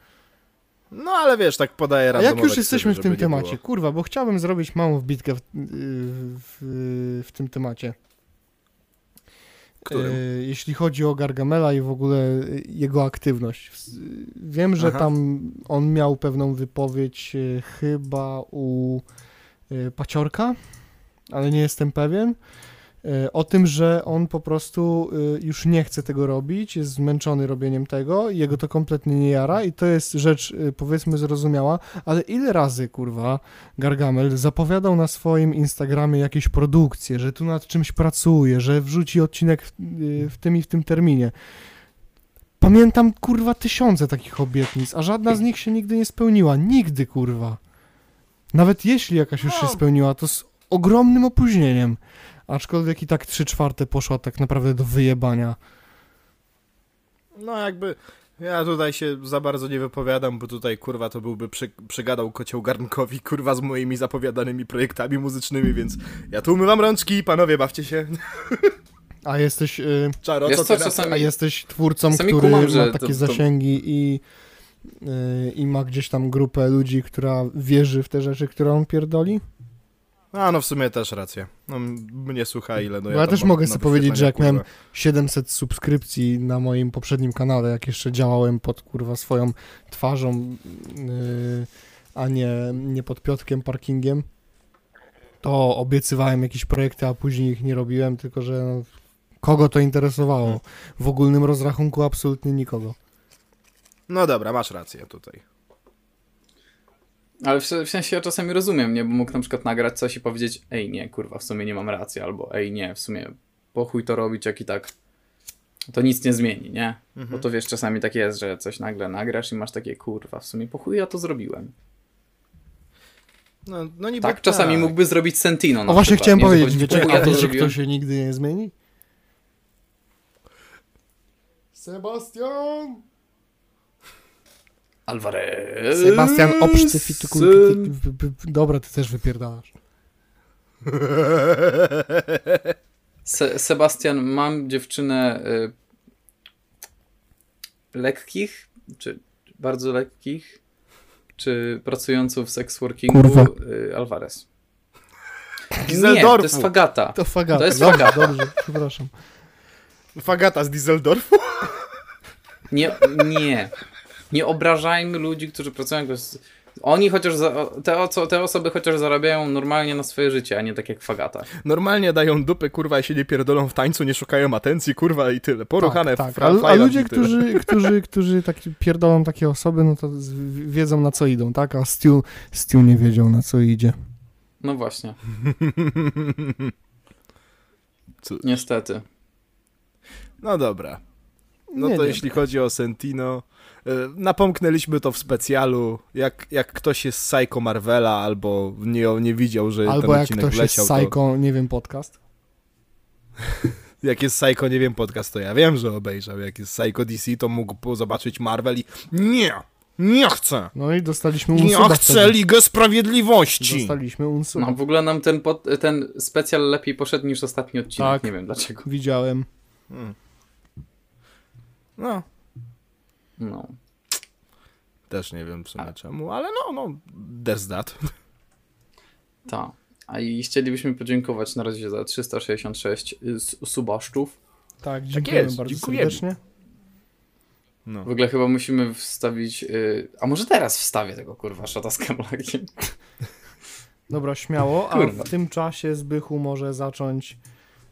No ale wiesz, tak podaję randomowe jak już jesteśmy w tym temacie, kurwa, bo chciałbym zrobić małą wbitkę w, w, w tym temacie. Którym? E, jeśli chodzi o Gargamela i w ogóle jego aktywność. Wiem, że Aha. tam on miał pewną wypowiedź e, chyba u Paciorka, ale nie jestem pewien. E, O tym, że on po prostu e, już nie chce tego robić, jest zmęczony robieniem tego, jego to kompletnie nie jara i to jest rzecz e, powiedzmy zrozumiała, ale ile razy kurwa Gargamel zapowiadał na swoim Instagramie jakieś produkcje, że tu nad czymś pracuje, że wrzuci odcinek w, y, w tym i w tym terminie. Pamiętam kurwa tysiące takich obietnic, a żadna z nich się nigdy nie spełniła. Nigdy kurwa. Nawet jeśli jakaś już się No. spełniła, to z ogromnym opóźnieniem. Aczkolwiek i tak trzy czwarte poszła tak naprawdę do wyjebania. No jakby, ja tutaj się za bardzo nie wypowiadam, bo tutaj kurwa to byłby przy, przygadał kocioł garnkowi kurwa z moimi zapowiadanymi projektami muzycznymi, więc ja tu umywam rączki, panowie bawcie się. A jesteś, y, Czaro, co czasami- a jesteś twórcą, który kumam, że ma takie to- to- zasięgi i, y, i ma gdzieś tam grupę ludzi, która wierzy w te rzeczy, które on pierdoli? A no w sumie też racja. No mnie słucha ile, no ja ja tam też mogę sobie powiedzieć, że jak wyświetlenia, miałem 700 subskrypcji na moim poprzednim kanale, jak jeszcze działałem pod kurwa swoją twarzą, yy, a nie, nie pod Piotkiem Parkingiem, to obiecywałem jakieś projekty, a później ich nie robiłem, tylko że no, kogo to interesowało? W ogólnym rozrachunku absolutnie nikogo. No dobra, masz rację tutaj. Ale w, w sensie ja czasami rozumiem, nie? Bo mógł na przykład nagrać coś i powiedzieć ej nie, kurwa, w sumie nie mam racji, albo ej nie, w sumie po chuj to robić, jak i tak to nic nie zmieni, nie? Bo to wiesz, czasami tak jest, że coś nagle nagrasz i masz takie, kurwa, w sumie po chuj ja to zrobiłem. No, no niby Tak, czasami mógłby zrobić Sentino O właśnie przykład, chciałem nie? Że powiedzieć, chuj a ja to wiecie, kto zrobiłem. się nigdy nie zmieni? Sebastian! Alvarez. Sebastian obsztyfitu... Dobra, ty też wypierdalasz. [LAUGHS] Se Sebastian, mam dziewczynę y, lekkich, czy bardzo lekkich, czy pracującą w seksworkingu Kurwa. y, Alvarez. Nie, to jest Fagata. To fagata. To jest dobrze, fagata. dobrze, przepraszam. Fagata z Dieseldorfu? Nie, nie. Nie obrażajmy ludzi, którzy pracują Oni chociaż, za, te, oso- te osoby chociaż zarabiają normalnie na swoje życie, a nie tak jak Fagata. Normalnie dają dupy, kurwa, i się nie pierdolą w tańcu, nie szukają atencji, kurwa, i tyle. Poruchane tak, w tak. A, a ludzie, którzy, [LAUGHS] którzy, którzy tak pierdolą takie osoby, no to wiedzą na co idą, tak? A Stu, Stu nie wiedział na co idzie. No właśnie, [LAUGHS] niestety. No dobra. No Nie to wiem. jeśli chodzi o Sentino, napomknęliśmy to w specjalu. Jak, jak ktoś jest psycho Marvela albo nie, nie widział, że Albo ten jak odcinek ktoś jest psycho, nie wiem, podcast. to [LAUGHS] jak jest psycho, nie wiem, podcast, to ja wiem, że obejrzał. Jak jest psycho DC, to mógł zobaczyć Marvel i nie, nie chcę, No i dostaliśmy nie unsuba chcę wtedy. Ligę Sprawiedliwości. Dostaliśmy unsuba. No w ogóle nam ten, pod, ten specjal lepiej poszedł niż ostatni odcinek, Tak. nie wiem dlaczego. Widziałem. No, No. też nie wiem w sumie A. czemu, ale no, no, there's that. Tak. A i chcielibyśmy podziękować na razie za 366 s- subaszczów. Tak, dziękujemy jest, bardzo dziękujemy. serdecznie. No. W ogóle chyba musimy wstawić. y, a może teraz wstawię tego kurwa szata z kamlakiem. [LAUGHS] Dobra, śmiało, a Kurwa. w tym czasie Zbychu może zacząć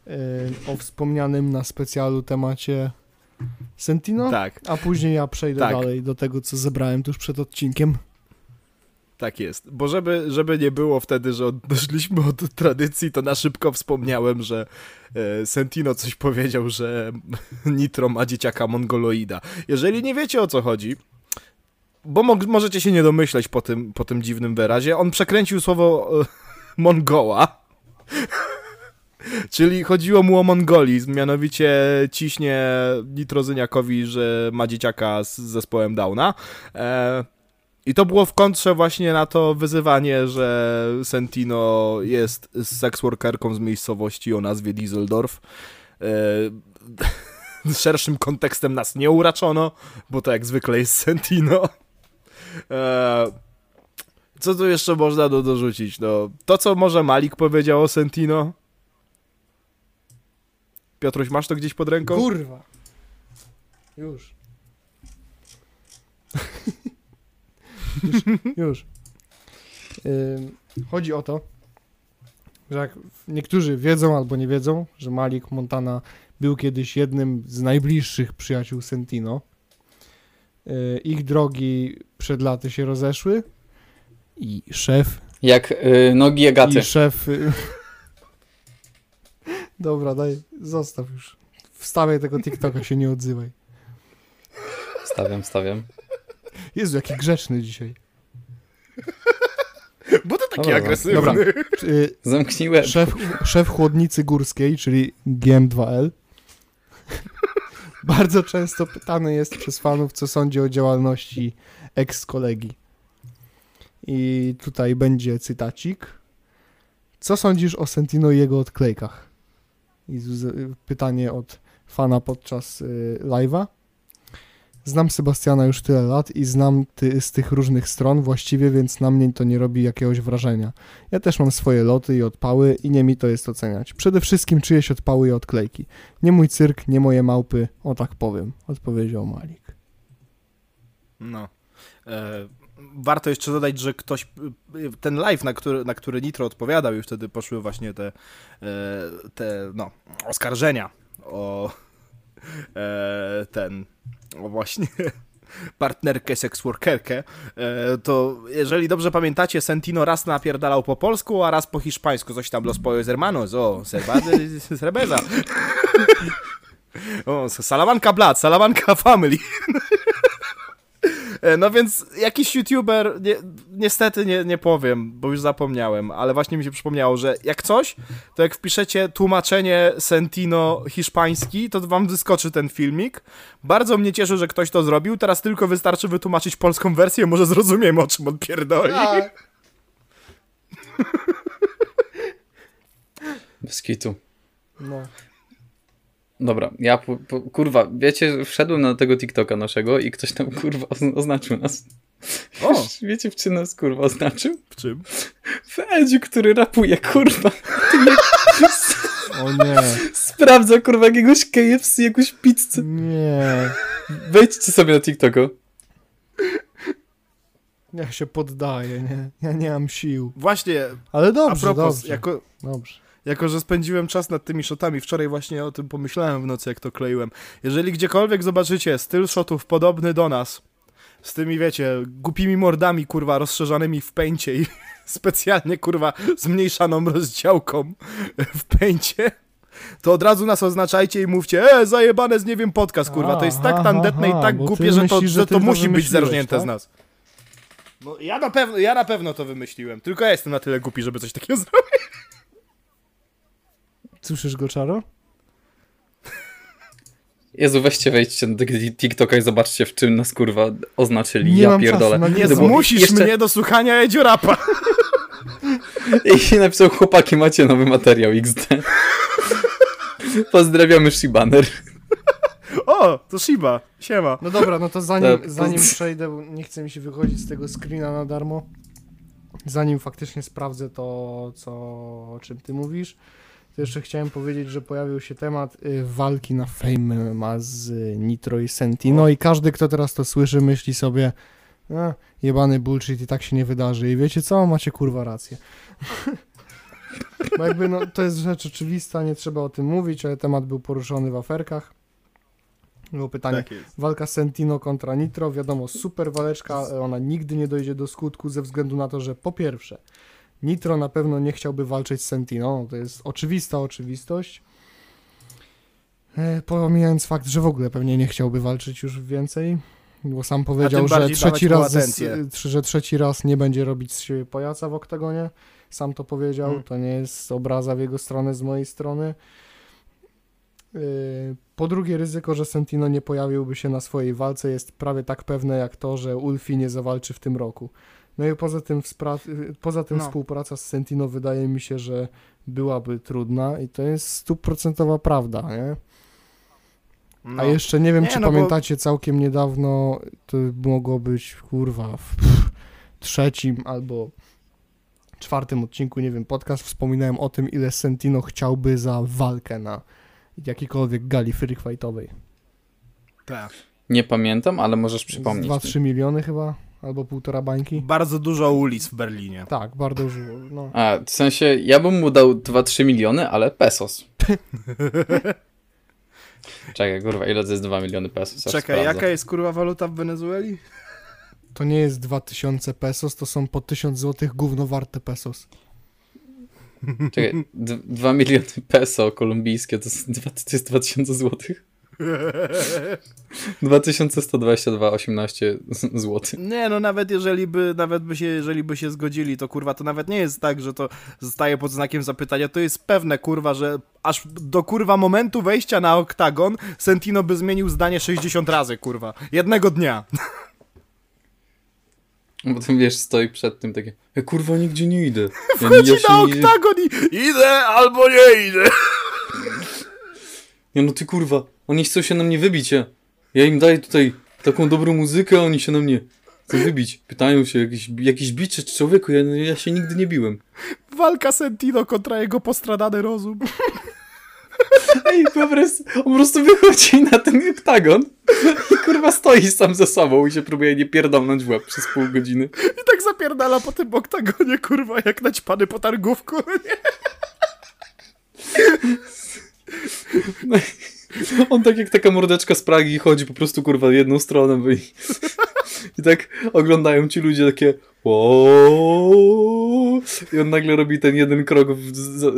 y, o wspomnianym na specjalu temacie Sentino, Tak, a później ja przejdę Tak. dalej do tego, co zebrałem tuż przed odcinkiem. tak jest. Bo żeby, żeby nie było wtedy, że odeszliśmy od tradycji, to na szybko wspomniałem, że e, Sentino coś powiedział, że Nitro ma dzieciaka mongoloida. Jeżeli nie wiecie o co chodzi, bo mo możecie się nie domyśleć po tym, po tym dziwnym wyrazie, on przekręcił słowo e, Mongoła. [LAUGHS] Czyli chodziło mu o mongolizm, mianowicie ciśnie Nitrozyniakowi, że ma dzieciaka z zespołem Downa. E, I to było w kontrze właśnie na to wyzywanie, że Sentino jest seksworkerką z miejscowości o nazwie Dieseldorf. E, [LAUGHS] szerszym kontekstem nas nie uraczono, bo to jak zwykle jest Sentino. E, co tu jeszcze można do, dorzucić? No, to, co może Malik powiedział o Sentino. Piotruś, masz to gdzieś pod ręką? Kurwa. Już. już. Już. Ym, chodzi o to, że jak niektórzy wiedzą albo nie wiedzą, że Malik Montana był kiedyś jednym z najbliższych przyjaciół Sentino. Yy, ich drogi przed laty się rozeszły i szef Jak y, nogi Agaty. i szef. y, Dobra, daj, zostaw już. Wstawiaj tego TikToka, się nie odzywaj. Stawiam, stawiam. Jezu, jaki grzeczny dzisiaj. Bo to taki Dobra, agresywny. Dobra. Y, łeb. Szef, szef chłodnicy górskiej, czyli GM2L, bardzo często pytany jest przez fanów, co sądzi o działalności ex-kolegi. I tutaj będzie cytacik. Co sądzisz o Sentino i jego odklejkach? I pytanie od fana podczas y, live'a. Znam Sebastiana już tyle lat i znam ty, z tych różnych stron właściwie, więc na mnie to nie robi jakiegoś wrażenia. Ja też mam swoje loty i odpały i nie mi to jest oceniać. Przede wszystkim czyjeś odpały i odklejki. Nie mój cyrk, nie moje małpy, o tak powiem, odpowiedział Malik. No. E, warto jeszcze dodać, że ktoś, ten live, na który, na który Nitro odpowiadał i wtedy poszły właśnie te, e, te no, oskarżenia o e, ten, o właśnie [LAUGHS] partnerkę, seksworkerkę, e, to jeżeli dobrze pamiętacie, Sentino raz napierdalał po polsku, a raz po hiszpańsku, coś tam Los Pollos Hermanos, o, Cerveza. [LAUGHS] O, Blood, Salamanca Family. [LAUGHS] E, No więc jakiś youtuber, nie, niestety nie, nie powiem, bo już zapomniałem, ale właśnie mi się przypomniało, że jak coś, to jak wpiszecie tłumaczenie Sentino hiszpański, to wam wyskoczy ten filmik. Bardzo mnie cieszy, że ktoś to zrobił, teraz tylko wystarczy wytłumaczyć polską wersję, może zrozumiemy o czym on pierdoli. Bez kitu. No. Dobra, ja po, po, kurwa, wiecie, wszedłem na tego TikToka naszego i ktoś tam kurwa ozn- oznaczył nas. O, Wiecie, w czym nas kurwa oznaczył? w czym? W Edziu, który rapuje, kurwa. O nie, Sprawdza kurwa jakiegoś KFC, jakąś pizzę. nie. Wejdźcie sobie na TikToka. Ja się poddaję, nie? Ja nie mam sił. Właśnie, Ale a dobrze, propos, dobrze. jako, Dobrze. Jako, że spędziłem czas nad tymi shotami, wczoraj właśnie o tym pomyślałem w nocy, jak to kleiłem. Jeżeli gdziekolwiek zobaczycie styl shotów podobny do nas, z tymi, wiecie, głupimi mordami, kurwa, rozszerzonymi w pęcie i [LAUGHS] specjalnie, kurwa, zmniejszaną rozdziałką w pęcie, to od razu nas oznaczajcie i mówcie, e, zajebane z nie wiem podcast, kurwa, to jest tak tandetne i tak głupie, że to, że to musi być zerżnięte tak? z nas. No, ja na pewno, ja na pewno to wymyśliłem, tylko ja jestem na tyle głupi, żeby coś takiego [LAUGHS] zrobić. Słyszysz go, Czaro? Jezu, weźcie, wejdźcie na tego TikToka i zobaczcie, w czym nas kurwa oznaczyli. Nie ja mam czasu pierdolę. na Nie zmusisz jeszcze- mnie do słuchania Edziurapa. [LAUGHS] I napisał, chłopaki, macie nowy materiał XD. [LAUGHS] Pozdrawiamy Shibaner. O, to Shiba, siema. No dobra, no to zanim, zanim przejdę, bo nie chce mi się wychodzić z tego screena na darmo, zanim faktycznie sprawdzę to, co, o czym ty mówisz, to jeszcze chciałem powiedzieć, że pojawił się temat y, walki na Fame ma z y, Nitro i Sentino i każdy, kto teraz to słyszy, myśli sobie a, jebany bullshit i tak się nie wydarzy i wiecie co? Macie kurwa rację. Bo jakby no, to jest rzecz oczywista, nie trzeba o tym mówić, ale temat był poruszony w aferkach. Było pytanie, Tak. Walka Sentino kontra Nitro, wiadomo, super waleczka, ale ona nigdy nie dojdzie do skutku ze względu na to, że po pierwsze, Nitro na pewno nie chciałby walczyć z Sentino, no to jest oczywista oczywistość. E, pomijając fakt, że w ogóle pewnie nie chciałby walczyć już więcej, bo sam powiedział, że trzeci, raz, że trzeci raz nie będzie robić z siebie pajaca w oktagonie. Sam to powiedział, Hmm. to nie jest obraza w jego stronę z mojej strony. Yy, Po drugie, ryzyko, że Sentino nie pojawiłby się na swojej walce jest prawie tak pewne jak to, że Ulfi nie zawalczy w tym roku. No i poza tym, poza tym No. współpraca z Sentino wydaje mi się, że byłaby trudna i to jest stuprocentowa prawda, nie? No. A jeszcze nie wiem, Nie, czy no bo- pamiętacie, całkiem niedawno to mogło być, kurwa, w pff, [LAUGHS] trzecim albo czwartym odcinku, nie wiem, podcast, wspominałem o tym, ile Sentino chciałby za walkę na jakiejkolwiek gali free fightowej. Tak. Nie pamiętam, ale możesz przypomnieć. 2-3 miliony chyba, albo półtora bańki. Bardzo dużo ulic w Berlinie. Tak, bardzo dużo, no. A, w sensie, ja bym mu dał 2-3 miliony, ale pesos. [LAUGHS] Czekaj, kurwa, ile to jest 2 miliony pesos? Aż Czekaj, sprawdzę. jaka jest kurwa waluta w Wenezueli? To nie jest 2000 pesos, to są po 1000 złotych gówno warte pesos. Czekaj, 2 miliony peso kolumbijskie to jest, dwa- to jest 2000 złotych? [LAUGHS] 2122,18 zł. Nie, no nawet jeżeli by, nawet by się, jeżeli by się zgodzili, to kurwa, to nawet nie jest tak, że to zostaje pod znakiem zapytania, to jest pewne, kurwa, że aż do kurwa momentu wejścia na oktagon Sentino by zmienił zdanie 60 razy, kurwa. Jednego dnia. A Potem wiesz, stoi przed tym takie, ja kurwa nigdzie nie idę. [LAUGHS] Ja, Wchodzi ja na oktagon i idę albo nie idę. Ja no ty kurwa, oni chcą się na mnie wybić, ja. Ja im daję tutaj taką dobrą muzykę, a oni się na mnie chcą wybić. Pytają się, jakiś, jakiś bicie człowieku, ja, ja się nigdy nie biłem. Walka Sentino kontra jego postradany rozum. [LAUGHS] Ej, po prostu, on po prostu wychodzi na ten oktagon i kurwa stoi sam ze sobą i się próbuje nie pierdolnąć w łeb przez pół godziny. I tak zapierdala po tym oktagonie, kurwa, jak naćpany po targówku. Nie? On tak jak taka mordeczka z Pragi chodzi po prostu kurwa jedną stronę bo i, i tak oglądają ci ludzie takie "Łooo". i on nagle robi ten jeden krok w, za,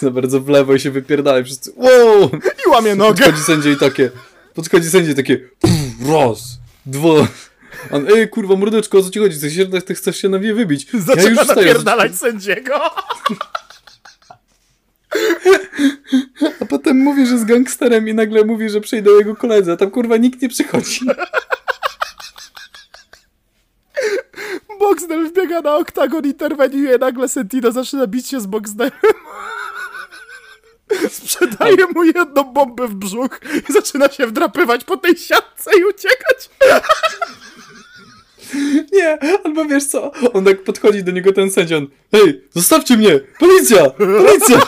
za bardzo w lewo i się wypierdala i wszyscy wow! I łamie nogę. Podchodzi sędzia i takie podchodzi sędzia i takie "Pff, raz, dwa on, ej kurwa mordeczko, o co ci chodzi? Ty, się, ty chcesz się na mnie wybić. Zaczyna wstaję, napierdalać sędziego. A potem mówi, że z gangsterem i nagle mówi, że przyjdą jego koledzy, a tam kurwa nikt nie przychodzi. Boxdel wbiega na oktagon, interweniuje, nagle Sentino zaczyna bić się z Boxdelem. Sprzedaje mu jedną bombę w brzuch i zaczyna się wdrapywać po tej siatce i uciekać. Nie, albo wiesz co, on tak podchodzi do niego ten sędzia, on, hej, zostawcie mnie, policja, policja!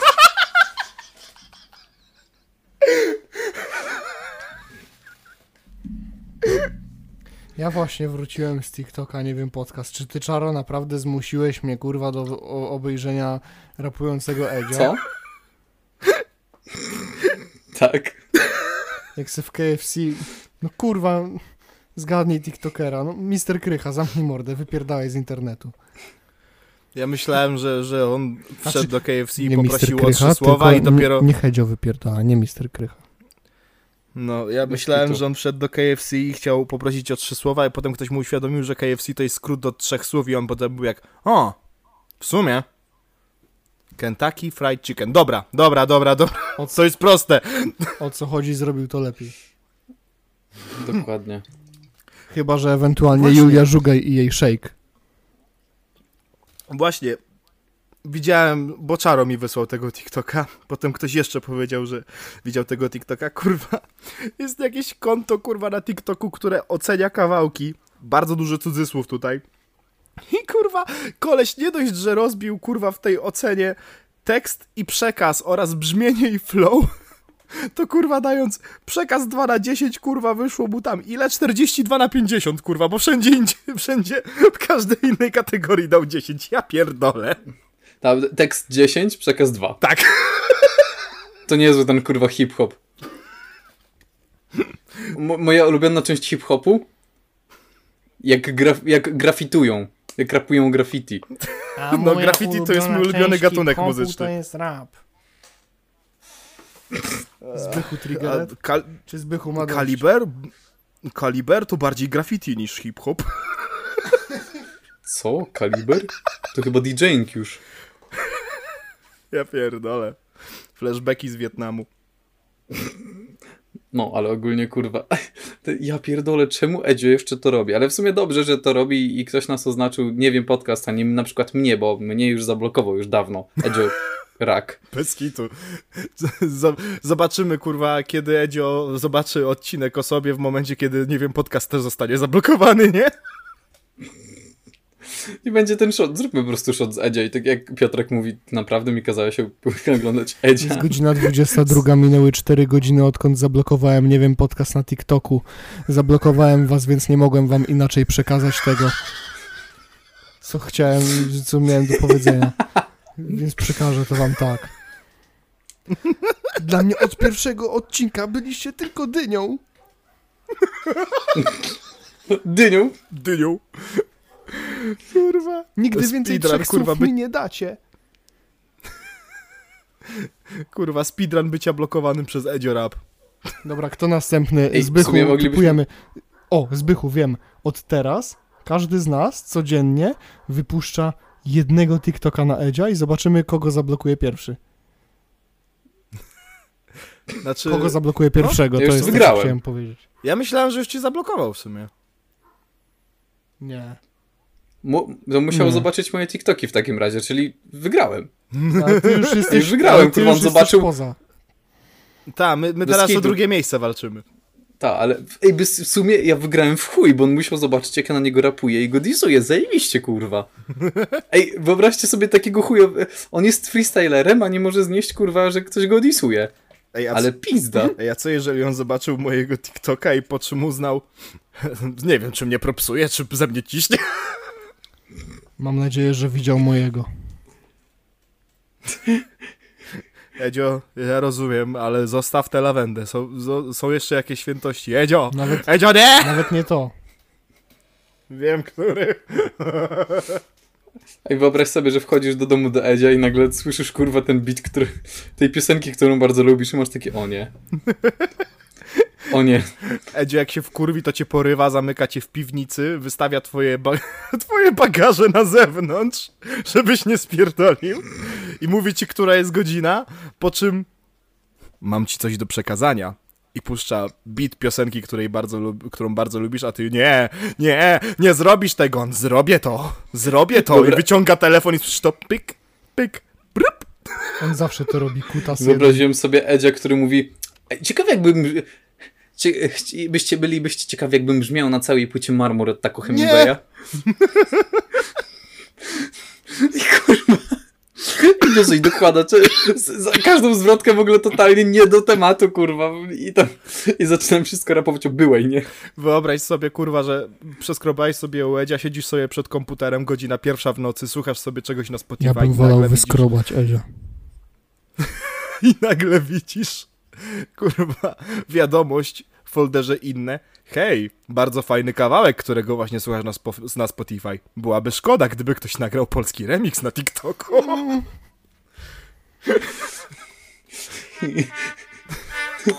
Ja właśnie wróciłem z TikToka, nie wiem, podcast. Czy ty, Czaro, naprawdę zmusiłeś mnie, kurwa, do o, obejrzenia rapującego Edzia? Co? [LAUGHS] tak. Jak se w KFC... No kurwa, zgadnij TikTokera. No, Mister Krycha, zamknij mordę, wypierdałeś z internetu. Ja myślałem, że, że on wszedł Znaczy, do KFC i poprosił Mister o Krycha, trzy słowa i dopiero... Nie, nie Hedzio wypierdała, nie Mister Krycha. No, ja myślałem, że on wszedł do KFC i chciał poprosić o trzy słowa, i potem ktoś mu uświadomił, że KFC to jest skrót do trzech słów i on potem był jak, o, w sumie Kentucky Fried Chicken. Dobra, dobra, dobra, dobra. O To jest proste. O co chodzi, zrobił to lepiej. Dokładnie. Chyba, że ewentualnie Właśnie. Julia Żugaj i jej shake. Właśnie, widziałem, bo Czaro mi wysłał tego TikToka, potem ktoś jeszcze powiedział, że widział tego TikToka, kurwa, jest jakieś konto, kurwa, na TikToku, które ocenia kawałki, bardzo duży cudzysłów tutaj, i kurwa, koleś nie dość, że rozbił, kurwa, w tej ocenie tekst i przekaz oraz brzmienie i flow, to kurwa dając przekaz 2 na 10, kurwa, wyszło mu tam ile? 42 na 50, kurwa, bo wszędzie indziej, wszędzie, w każdej innej kategorii dał 10. Ja pierdolę. Tam tekst 10, przekaz 2. Tak. [LAUGHS] To niezły ten kurwa hip-hop. Mo- moja ulubiona część hip-hopu? Jak, graf jak grafitują. Jak rapują graffiti. A No, graffiti to jest mój ulubiony gatunek muzyczny. To jest rap. [LAUGHS] Zbychu Trigger, kal czy Zbychu ma kaliber? Kaliber to bardziej graffiti niż hip-hop. Co? Kaliber? To chyba DJing już. Ja pierdolę. Flashbacki z Wietnamu. No, ale ogólnie kurwa. [LAUGHS] Ja pierdolę, czemu Edzio jeszcze to robi? Ale w sumie dobrze, że to robi i ktoś nas oznaczył, nie wiem, podcast, a nie na przykład mnie, bo mnie już zablokował już dawno. Edzio [LAUGHS] rak. Bez kitu. Z- Zobaczymy, kurwa, kiedy Edzio zobaczy odcinek o sobie w momencie, kiedy, nie wiem, podcast też zostanie zablokowany, nie? I będzie ten shot. Zróbmy po prostu shot z Edzia i tak jak Piotrek mówi, naprawdę mi kazała się [LAUGHS] oglądać Edzia. Jest godzina 22, minęły 4 godziny, odkąd zablokowałem, nie wiem, podcast na TikToku. Zablokowałem was, więc nie mogłem wam inaczej przekazać tego, co chciałem, co miałem do powiedzenia. Więc przekażę to wam tak. Dla mnie od pierwszego odcinka byliście tylko dynią. Dynią. Dynią. Kurwa. Nigdy więcej speedrun, trzech kurwa, słów by- mi nie dacie. Kurwa, speedrun bycia blokowanym przez Edzio Rap. Dobra, kto następny? Ej, Zbychu, moglibyśmy- typujemy. O, Zbychu, wiem. Od teraz każdy z nas codziennie wypuszcza jednego TikToka na Edzia i zobaczymy, kogo zablokuje pierwszy. [LAUGHS] Znaczy, Kogo zablokuje pierwszego, Ja to jest to, co wygrałem. chciałem powiedzieć. ja myślałem, że już ci zablokował w sumie. Nie. Mu, to musiał Nie. zobaczyć moje TikToki w takim razie, czyli wygrałem. Ale ty już [LAUGHS] jesteś, wygrałem, ale ty kurwa, już on zobaczył- poza. Tak, my, my teraz o drugie miejsce walczymy. Tak, ale ej, bez, w sumie ja wygrałem w chuj, bo on musiał zobaczyć, jak ja na niego rapuję i go disuje. Zajebiście, kurwa. [LAUGHS] Ej, wyobraźcie sobie takiego chuja. On jest freestylerem, a nie może znieść, kurwa, że ktoś go disuje. Ej, Ale pizda. [LAUGHS] Ej, a co jeżeli on zobaczył mojego TikToka i po czym uznał, nie wiem, czy mnie propsuje, czy ze mnie ciśnie? Mam nadzieję, że widział mojego. [LAUGHS] Edzio, ja rozumiem, ale zostaw tę lawendę, są, zo- są jeszcze jakieś świętości. Edzio! Nawet, Edzio, nie! nawet nie to. Wiem, który. [LAUGHS] Ej, wyobraź sobie, że wchodzisz do domu do Edzia i nagle słyszysz, kurwa, ten beat, który, tej piosenki, którą bardzo lubisz i masz takie, o nie. [LAUGHS] O nie. Edzio, jak się wkurwi, to cię porywa, zamyka cię w piwnicy, wystawia twoje, ba [LAUGHS] twoje bagaże na zewnątrz, żebyś nie spierdolił i mówi ci, która jest godzina, po czym mam ci coś do przekazania. I puszcza beat piosenki, której bardzo lub- którą bardzo lubisz, a ty nie, nie, nie zrobisz tego, on zrobię to, zrobię to. Dobra. I wyciąga telefon i słyszysz to pyk, pyk, brup. On zawsze to robi, kutas. Wyobraziłem sobie Edzia, który mówi, ciekawe jakbym... Chci- byście byli, byście ciekawi, jakbym brzmiał na całej płycie Marmur od Taco Hemingwaya. [LAUGHS] I kurwa... I dosyć dokłada. czy- Za każdą zwrotkę w ogóle totalnie nie do tematu, kurwa. I tam... I zaczynam wszystko rapować o byłej, nie? Wyobraź sobie, kurwa, że przeskrobałeś sobie u Edzia, siedzisz sobie przed komputerem, godzina pierwsza w nocy, słuchasz sobie czegoś na Spotify Ja bym wolał wyskrobać Edzia. [LAUGHS] Widzisz, I nagle widzisz, [LAUGHS] kurwa, wiadomość w folderze inne. Hej, bardzo fajny kawałek, którego właśnie słuchasz na, spo, na Spotify. Byłaby szkoda, gdyby ktoś nagrał polski remix na TikToku.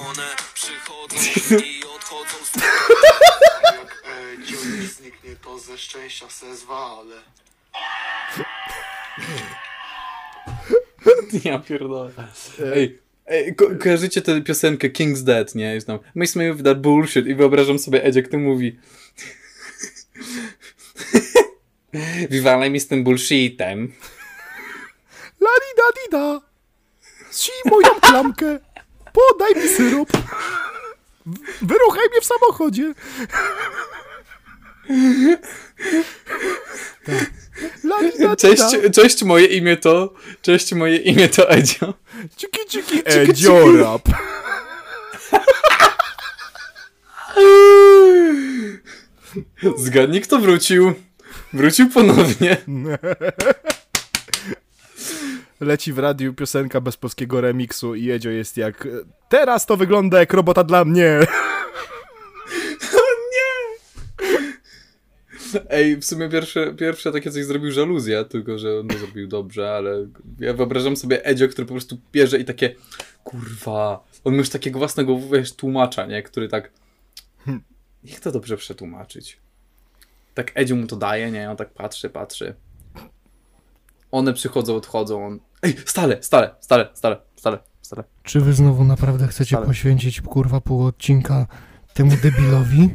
One przychodzą i odchodzą z Jak nie zniknie, to ze szczęścia se zwalę. Ja pierdolę. Ej ko kojarzycie tę piosenkę King's Dead, nie? Jest tam Makes me with that bullshit i wyobrażam sobie Edzia, kto mówi [LAUGHS] Wywalaj mi z tym bullshitem. Ladida dida! Zsij moją klamkę! Podaj mi syrop! Wyruchaj mnie w samochodzie! Ladida Cześć, cześć moje imię to, cześć moje imię to Edzio. Ciki ciki Edzio rap! [LAUGHS] Zgadnij kto wrócił. Wrócił ponownie. Leci w radiu piosenka bez polskiego remiksu i Edzio jest jak... Teraz to wygląda jak robota dla mnie! Ej, w sumie pierwsze, pierwsze takie coś zrobił żaluzja, tylko że on to zrobił dobrze, ale ja wyobrażam sobie Edzio, który po prostu bierze i takie kurwa, on już takiego własnego, wiesz, tłumacza, nie? Który tak jak to dobrze przetłumaczyć? Tak Edzio mu to daje, nie? On tak patrzy, patrzy. One przychodzą, odchodzą, on ej, stale, stale, stale, stale, stale, Wcale. Czy wy znowu naprawdę chcecie Ale- poświęcić kurwa pół odcinka temu debilowi?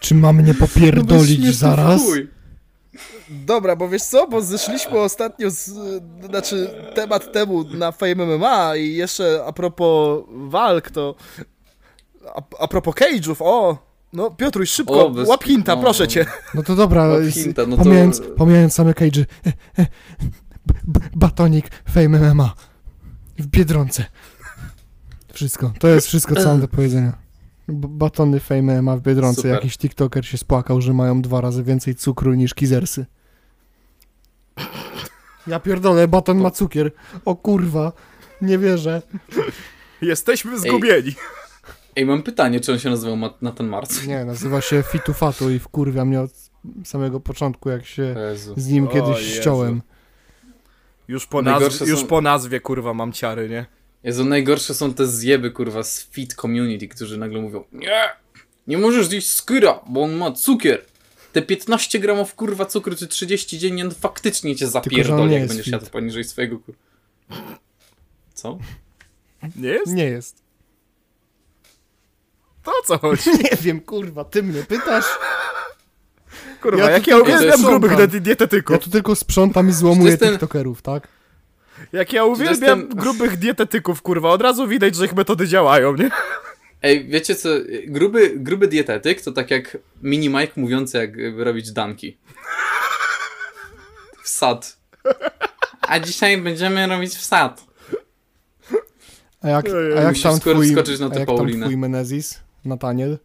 Czy mam mnie popierdolić zaraz? Dobra, bo wiesz co, bo zeszliśmy ostatnio z, znaczy temat temu na Fame MMA i jeszcze a propos walk, to a, a propos cage'ów, o, no Piotruś, szybko, O, bez- łap hinta, no. proszę cię. No to dobra, hinta, no to- pomijając, pomijając same cage'y. E, e, Batonik, Fame MMA. W Biedronce. Wszystko. To jest wszystko, co mam do powiedzenia. Batony Fame MMA w Biedronce. Super. Jakiś tiktoker się spłakał, że mają dwa razy więcej cukru niż kizersy. Ja pierdolę, baton ma cukier. O kurwa, nie wierzę. Jesteśmy zgubieni. Ej, mam pytanie, czy on się nazywał Ma- Nathan Marc? Nie, nazywa się Fitu Fatu i wkurwia mnie od samego początku, jak się Jezu. z nim O kiedyś Jezu. ściąłem. Już po, nazw- już po nazwie, kurwa, mam ciary, nie? Jezu, najgorsze są te zjeby, kurwa, z fit community, którzy nagle mówią Nie! Nie możesz zjeść skyra, bo on ma cukier! Te 15 gramów, kurwa, cukru czy 30 dziennie, no faktycznie cię zapierdoli, nie jak jest będziesz fit. jadł poniżej swojego, kur... Co? Nie jest? Nie jest. To o co chodzi? [LAUGHS] Nie wiem, kurwa, ty mnie pytasz? Kurwa, Ja jak ja tylko uwielbiam grubych dietetyków. Ja tu tylko sprzątam i jest ten- tiktokerów, tak? Jak ja uwielbiam grubych dietetyków, kurwa, od razu widać, że ich metody działają, nie? Ej, wiecie co, gruby, gruby dietetyk to tak jak mini Mike mówiący jak robić danki. Wsad. A dzisiaj będziemy robić wsad. A jak, a jak tam skoro twój, skoczyć na tę Paulinę. twój Menezis, Nataniel?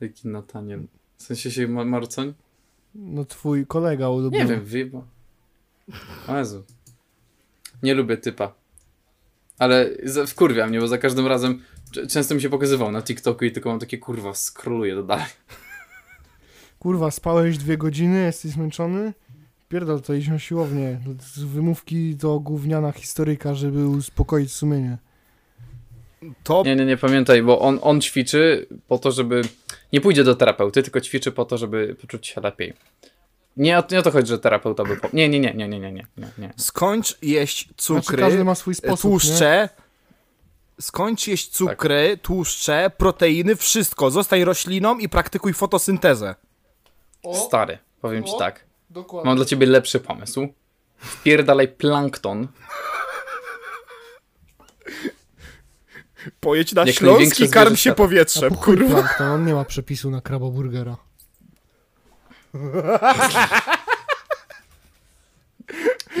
Jaki Nataniel. W sensie się ma Marcoń? No twój kolega ulubiony. Nie wiem, wyjeba. Jezu. Nie lubię typa. Ale wkurwia mnie, bo za każdym razem często mi się pokazywał na TikToku i tylko mam takie kurwa, scrolluję to dalej. Kurwa, spałeś dwie godziny, jesteś zmęczony? Pierdol, to idź na siłownię. Z wymówki do gówniana historyka, żeby uspokoić sumienie. To Nie, nie, nie pamiętaj, bo on, on ćwiczy po to, żeby. Nie pójdzie do terapeuty, tylko ćwiczy po to, żeby poczuć się lepiej. Nie o, nie o to chodzi, że terapeuta by... Po... Nie, nie, nie, nie, nie, nie, nie, nie. Skończ jeść cukry, znaczy, ma swój e, sposób, tłuszcze, nie? skończ jeść tak. cukry, tak. tłuszcze, proteiny, wszystko. Zostań rośliną i praktykuj fotosyntezę. O, Stary, powiem o, ci tak. Dokładnie. Mam dla ciebie lepszy pomysł. Wpierdalaj plankton. Pojedź na Jak Śląsk i karm się powietrzem, kurwa. Plankton, on nie ma przepisu na kraboburgera.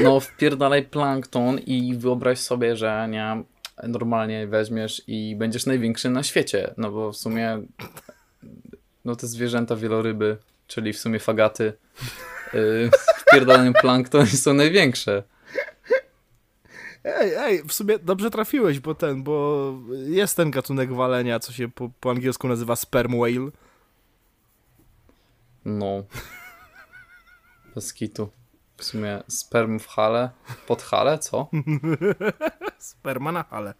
No, wpierdalaj plankton i wyobraź sobie, że nie normalnie weźmiesz i będziesz największy na świecie. No bo w sumie no te zwierzęta wieloryby, czyli w sumie fagaty yy, wpierdalanym plankton są największe. Ej, ej, w sumie dobrze trafiłeś, bo ten, bo jest ten gatunek walenia, co się po, po angielsku nazywa sperm whale. No. Bez kitu. W sumie sperm w hale, pod hale, co? Sperma na hale.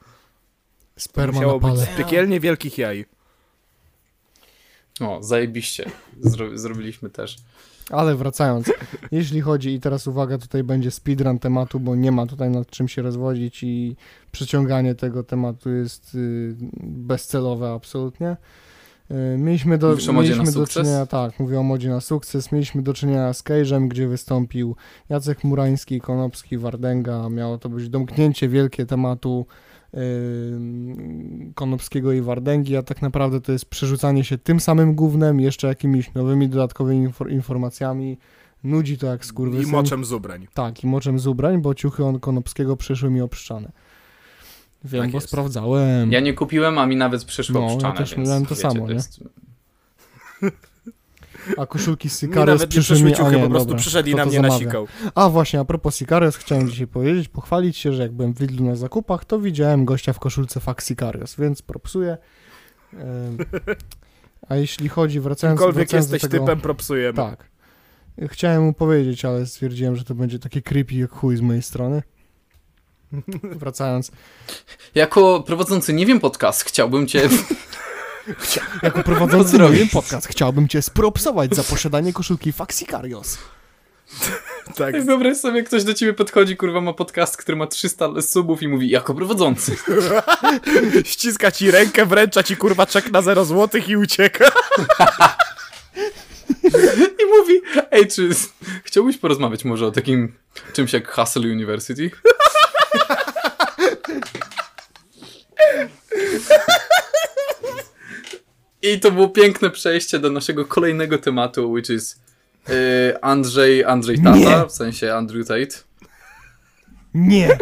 Sperma na Musiało być pale. z piekielnie wielkich jaj. O, zajebiście. Zro zrobiliśmy też. Ale wracając, jeśli chodzi, i teraz uwaga, tutaj będzie speedrun tematu, bo nie ma tutaj nad czym się rozwodzić i przeciąganie tego tematu jest y, bezcelowe absolutnie. Y, mieliśmy do, Mówisz mieliśmy do czynienia, tak, mówię o modzie na sukces, mieliśmy do czynienia z Cage'em, gdzie wystąpił Jacek Murański, Konopski, Wardęga, miało to być domknięcie wielkie tematu y, Konopskiego i Wardęgi, a tak naprawdę to jest przerzucanie się tym samym gównem, jeszcze jakimiś nowymi, dodatkowymi infor- informacjami. Nudzi to jak I skurwysyn. moczem z ubrań. Tak, i moczem z ubrań, bo ciuchy on Konopskiego przyszły mi obszczane. Wiem, Tak bo jest. sprawdzałem. Ja nie kupiłem, a mi nawet przyszło No, ja obszczane, też więc miałem to wiecie, samo, nie? jest... [LAUGHS] A koszulki z Sicarius przyszły mi... a nie, po prostu dobra, przyszedł na mnie zamawia? nasikał. A właśnie, a propos Sicarius, chciałem dzisiaj powiedzieć, pochwalić się, że jak byłem w Lidlu na zakupach, to widziałem gościa w koszulce Fax Sicarius, więc propsuję. A jeśli chodzi, wracając, Kimkolwiek wracając jesteś do tego... typem, propsujemy. Tak. Chciałem mu powiedzieć, ale stwierdziłem, że to będzie takie creepy jak chuj z mojej strony. [LAUGHS] Wracając. Jako prowadzący nie wiem podcast, chciałbym cię... [LAUGHS] Jako prowadzący nie wiem podcast chciałbym cię spropsować za posiadanie koszulki Faxicarios. [LAUGHS] Tak. Ej, Wyobraź sobie, ktoś do ciebie podchodzi, kurwa, ma podcast, który ma 300 subów i mówi, jako prowadzący. Ściska ci rękę, wręcza ci kurwa czek na 0 złotych i ucieka. I mówi, ej, czy chciałbyś porozmawiać może o takim czymś jak Hustle University? I to było piękne przejście do naszego kolejnego tematu, which is y, Andrzej, Andrzej Tata, Nie. w sensie Andrew Tate. Nie!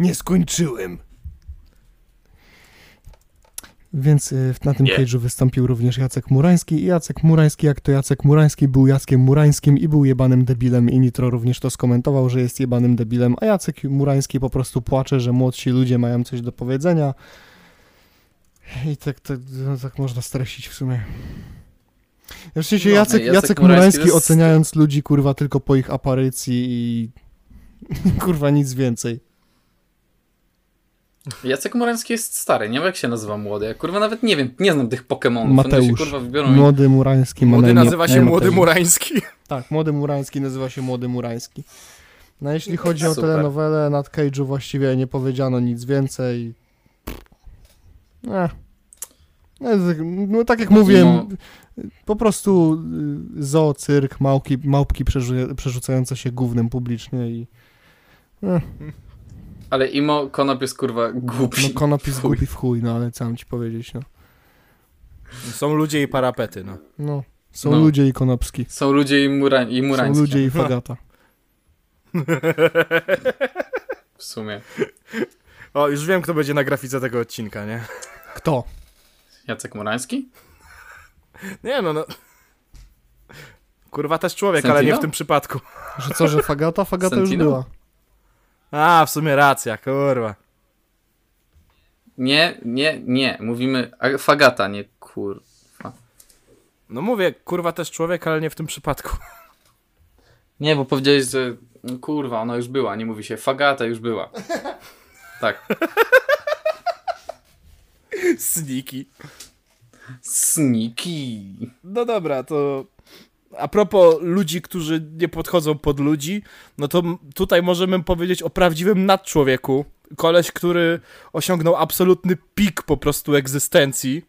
Nie skończyłem. Więc y, na tym Nie. cage'u wystąpił również Jacek Murański i Jacek Murański, jak to Jacek Murański był Jackiem Murańskim i był jebanym debilem i Nitro również to skomentował, że jest jebanym debilem, a Jacek Murański po prostu płacze, że młodsi ludzie mają coś do powiedzenia i tak, tak, no, tak można streścić w sumie. W sensie No, Jacek, Jacek Jacek Murański Murański oceniając ludzi kurwa tylko po ich aparycji i [LAUGHS] kurwa nic więcej. Jacek Morański jest stary, nie wiem jak się nazywa młody. Ja kurwa nawet nie wiem, nie znam tych Pokemonów. Mateusz. się kurwa wybiorą. Młody Murański Młody na nazywa na się Młody. Murański. Tak, Młody Murański nazywa się Młody Murański. No a jeśli chodzi o Super. telenowelę, nad Cage'u właściwie nie powiedziano nic więcej. Eh. No, tak- No tak jak mówiłem, No. po prostu y, zoo, cyrk, małpki, małpki przerzu- przerzucające się gównem publicznie i eh, Ale Imo Konop jest kurwa głupi. no konop jest głupi w chuj, no ale co mam ci powiedzieć, no. Są ludzie i parapety, no. no są No. ludzie i konopski, Są ludzie i, mura... i są Murańskie. ludzie i [LAUGHS] fagata. W sumie. O, już wiem, kto będzie na grafice tego odcinka, nie? Kto? Jacek Murański? Nie no, no. Kurwa też człowiek, ale nie Sentino? w tym przypadku. Że co, że fagata? Fagata już Sentino? była. A, w sumie racja, kurwa. Nie, nie, nie. Mówimy Fagata, nie kur... No mówię, kurwa też człowiek, ale nie w tym przypadku. [LAUGHS] Nie, bo powiedziałeś, że no, kurwa, ona już była. Nie mówi się Fagata już była. Tak. Sniki. Sniki. No dobra, to a propos ludzi, którzy nie podchodzą pod ludzi, no to tutaj możemy powiedzieć o prawdziwym nadczłowieku. Koleś, który osiągnął absolutny pik po prostu egzystencji.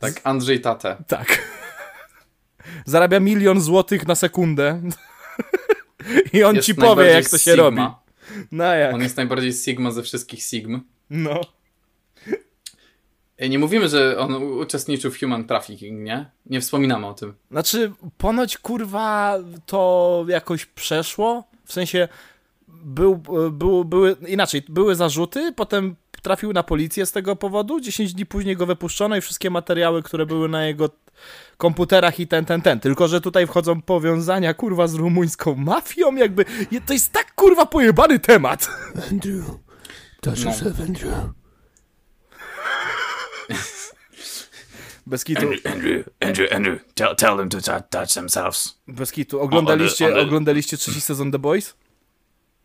Tak, Andrzej Tate. Tak. [LAUGHS] Zarabia milion złotych na sekundę. [LAUGHS] I on Jest ci powie, jak to się Sigma. robi. No jak? On jest najbardziej Sigma ze wszystkich Sigm. No. Ej, Nie mówimy, że on uczestniczył w human trafficking, nie? Nie wspominamy o tym. Znaczy, ponoć kurwa to jakoś przeszło. W sensie był, był, były inaczej, były zarzuty, potem trafił na policję z tego powodu. 10 dni później go wypuszczono i wszystkie materiały, które były na jego komputerach i ten, ten, ten. Tylko, że tutaj wchodzą powiązania kurwa z rumuńską mafią, jakby. To jest tak kurwa pojebany temat. Andrew, touch No. Andrew. [LAUGHS] Bez kitu, Andrew, Andrew, Andrew, tell, tell them to touch, touch themselves. bez kitu. Oglądaliście, on the- oglądaliście trzeci sezon The Boys?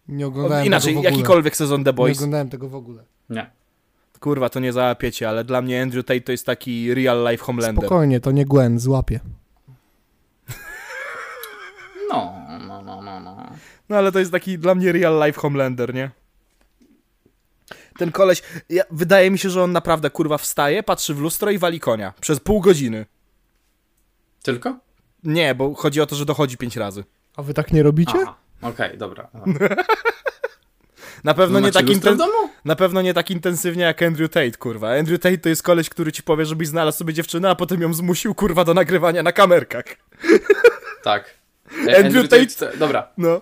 Nie oglądałem Inaczej, tego w ogóle. jakikolwiek sezon The Nie Boys. oglądałem tego w ogóle. Nie. Kurwa, to nie załapiecie, ale dla mnie Andrew Tate to jest taki real life Homelander. Spokojnie, to nie Gwen, złapie. No, no, no, no, no. No ale to jest taki dla mnie real life Homelander, nie? Ten koleś, ja, wydaje mi się, że on naprawdę kurwa wstaje, patrzy w lustro i wali konia. Przez pół godziny. Tylko? Nie, bo chodzi o to, że dochodzi pięć razy. A wy tak nie robicie? Okej, dobra. dobra. [LAUGHS] Na pewno, nie Macie tak inten- na pewno nie tak intensywnie jak Andrew Tate, kurwa. Andrew Tate to jest koleś, który ci powie, żebyś znalazł sobie dziewczynę, a potem ją zmusił, kurwa, do nagrywania na kamerkach. [LAUGHS] Tak. E, Andrew Tate- Dobra, No.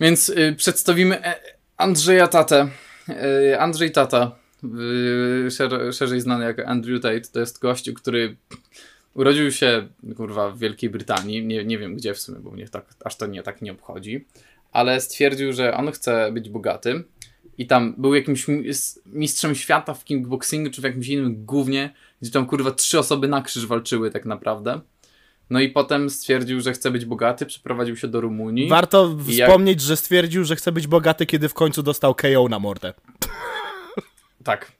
więc y, przedstawimy e, Andrzeja Tatę. E, Andrzej Tata, y, szer, szerzej znany jako Andrew Tate, to jest gościu, który urodził się, kurwa, w Wielkiej Brytanii, nie, nie wiem gdzie w sumie, bo mnie tak, aż to nie tak nie obchodzi, ale stwierdził, że on chce być bogaty. I tam był jakimś mistrzem świata w kickboxingu czy w jakimś innym głównie, gdzie tam kurwa trzy osoby na krzyż walczyły tak naprawdę. No i potem stwierdził, że chce być bogaty, przeprowadził się do Rumunii. Warto I jak- wspomnieć, że stwierdził, że chce być bogaty, kiedy w końcu dostał KO na mordę. Tak.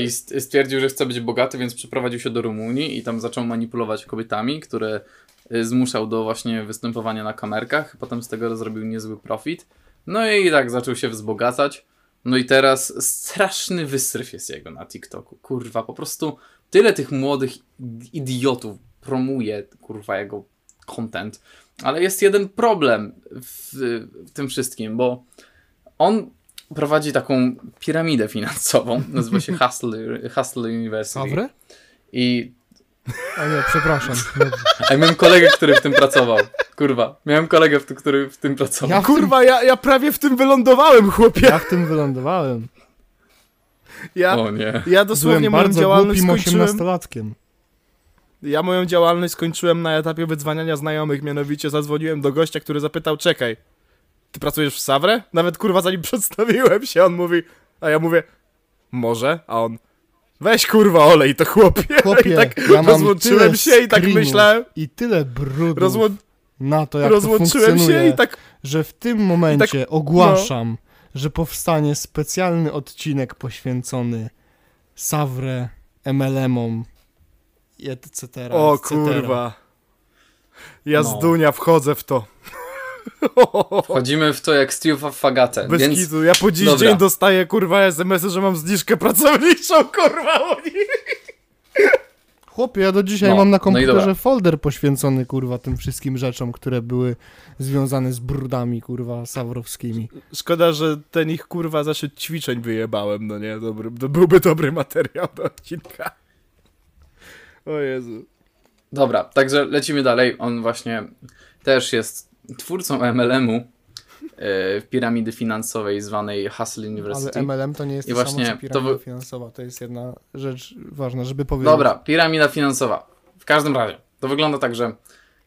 I st- stwierdził, że chce być bogaty, więc przeprowadził się do Rumunii i tam zaczął manipulować kobietami, które y, zmuszał do właśnie występowania na kamerkach, potem z tego zrobił niezły profit. No i tak zaczął się wzbogacać. No i teraz straszny wystryw jest jego na TikToku. Kurwa, po prostu tyle tych młodych idiotów promuje, kurwa, jego content. Ale jest jeden problem w, w tym wszystkim, bo on prowadzi taką piramidę finansową, [LAUGHS] nazywa się Hustle, Hustle University. Sawrę? I A nie, przepraszam. [LAUGHS] A ja miałem kolegę, który w tym pracował. Kurwa, miałem kolegę, który w tym pracował. Ja w tym, Kurwa, ja, ja prawie w tym wylądowałem, chłopie. ja w tym wylądowałem. Ja, O nie. ja dosłownie Byłem moją bardzo działalność głupim skończyłem... osiemnastolatkiem. Ja moją działalność skończyłem na etapie wydzwaniania znajomych, mianowicie zadzwoniłem do gościa, który zapytał, czekaj, ty pracujesz w Sawrę? Nawet kurwa zanim [LAUGHS] przedstawiłem się, on mówi, a ja mówię, może, a on, weź kurwa olej to chłopie. [LAUGHS] Chłopie, I tak ja rozłączyłem się i tak myślałem, I tyle brudu rozłą na to, jak to rozłączyłem funkcjonuje, się i tak, że w tym momencie no. ogłaszam, że powstanie specjalny odcinek poświęcony Sawrę, MLM-om etc. o etc. kurwa. Ja No. z Dunia wchodzę w to. [LAUGHS] Wchodzimy w to jak Steve Fagatę, Bez więc kitu, ja po dziś Dobra. dzień dostaję kurwa SMS-y, że mam zniżkę pracowniczą, [LAUGHS] kurwa, oni. Chłopie, ja do dzisiaj No, mam na no komputerze dobra. folder poświęcony, kurwa, tym wszystkim rzeczom, które były związane z brudami, kurwa, sawrowskimi. Szkoda, że ten ich kurwa zaszedł ćwiczeń wyjebałem, no nie? Dobry, to byłby dobry materiał do odcinka. O Jezu. Dobra, także lecimy dalej. On właśnie też jest twórcą MLM-u yy, w piramidy finansowej zwanej Hustle University. Ale MLM to nie jest I to samo, właśnie to piramida wy- finansowa. To jest jedna rzecz ważna, żeby powiedzieć. Dobra, piramida finansowa. W każdym razie, to wygląda tak, że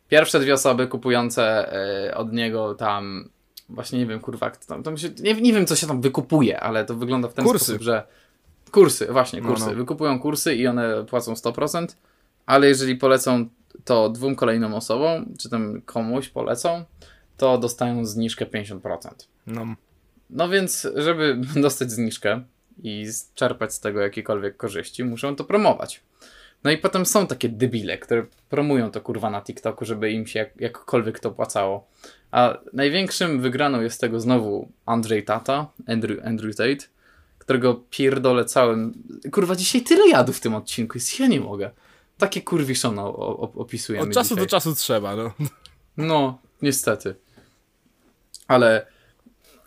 pierwsze dwie osoby kupujące e, od niego tam, właśnie nie wiem, kurwa, to tam, tam się, nie, nie wiem, co się tam wykupuje, ale to wygląda w ten Kursy. sposób, że kursy, właśnie, No, kursy. no. Wykupują kursy i one płacą 100%, ale jeżeli polecą to dwóm kolejnym osobom, czy tam komuś polecą, to dostają zniżkę 50%. No. No więc, żeby [LAUGHS] dostać zniżkę i czerpać z tego jakiekolwiek korzyści, muszą to promować. No i potem są takie debile, które promują to kurwa na TikToku, żeby im się jak, jakkolwiek to opłacało. A największym wygraną jest tego znowu Andrzej Tata, Andrew, Andrew Tate, którego pierdolę całym... Kurwa, dzisiaj tyle jadu w tym odcinku jest, ja nie mogę. Takie kurwiszona o- o- opisujemy Od czasu dzisiaj. do czasu trzeba, no. No, niestety. Ale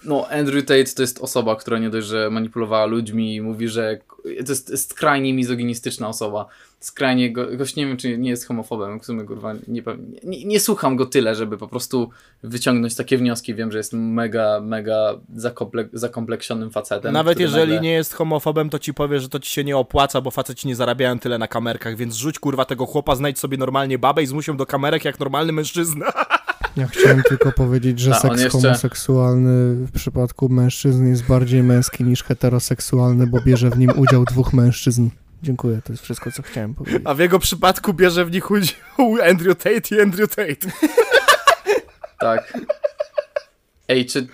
no, Andrew Tate to jest osoba, która nie dość, że manipulowała ludźmi i mówi, że to jest skrajnie mizoginistyczna osoba. Skrajnie, go, gość nie wiem, czy nie jest homofobem, w sumie kurwa, nie, nie, nie słucham go tyle, żeby po prostu wyciągnąć takie wnioski. Wiem, że jest mega, mega zakomplek- zakompleksionym facetem. Nawet jeżeli nagle- nie jest homofobem, to ci powie, że to ci się nie opłaca, bo faceci nie zarabiają tyle na kamerkach, więc rzuć kurwa tego chłopa, znajdź sobie normalnie babę i zmuś ją do kamerek jak normalny mężczyzna. [LAUGHS] Ja chciałem tylko powiedzieć, że seks jeszcze- homoseksualny w przypadku mężczyzn jest bardziej męski niż heteroseksualny, bo bierze w nim udział dwóch mężczyzn. Dziękuję, to jest wszystko, co chciałem powiedzieć. A w jego przypadku bierze w nich udział Andrew Tate i Andrew Tate. [LAUGHS] Tak. Ej, czy...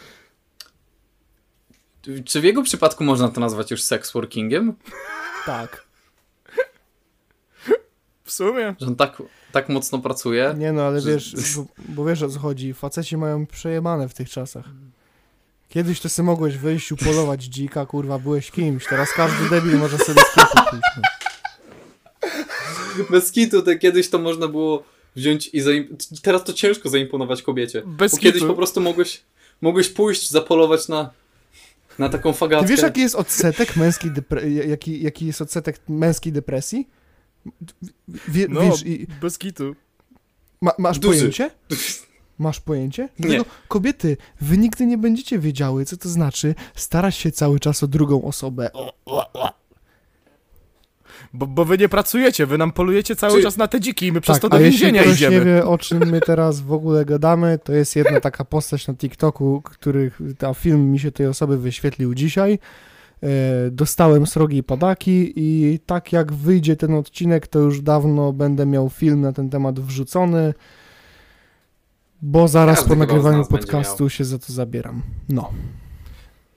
Czy w jego przypadku można to nazwać już sex workingiem? Tak. W sumie. Że on tak, tak mocno pracuje? Nie no, ale Że- wiesz, [LAUGHS] bo, bo wiesz o co chodzi, faceci mają przejebane w tych czasach. Kiedyś to sobie mogłeś wyjść, upolować [LAUGHS] dzika, kurwa, byłeś kimś, teraz każdy debil może sobie pójść. No. [LAUGHS] Bez kitu, to kiedyś to można było wziąć i zaim... Teraz to ciężko zaimponować kobiecie. Bez Bo kiedyś kitu. po prostu mogłeś, mogłeś pójść, zapolować na, na taką fagatkę. Ty wiesz jaki jest odsetek męskiej depre- jaki, jaki jest odsetek męskiej depresji? Wie, No, wiesz, i, bez kitu. ma, masz Duży. pojęcie? Masz pojęcie? Nie. Dlatego, kobiety, wy nigdy nie będziecie wiedziały, co to znaczy starać się cały czas o drugą osobę. Bo, bo wy nie pracujecie, wy nam polujecie cały Czy- czas na te dziki i my przez Tak, to do jeśli więzienia ktoś idziemy. nie wie, o czym my teraz w ogóle gadamy, to jest jedna taka postać na TikToku, których ta film mi się tej osoby wyświetlił dzisiaj. E, dostałem srogi padaki i tak jak wyjdzie ten odcinek, to już dawno będę miał film na ten temat wrzucony, bo zaraz Każdy po nagrywaniu podcastu się za to zabieram. No.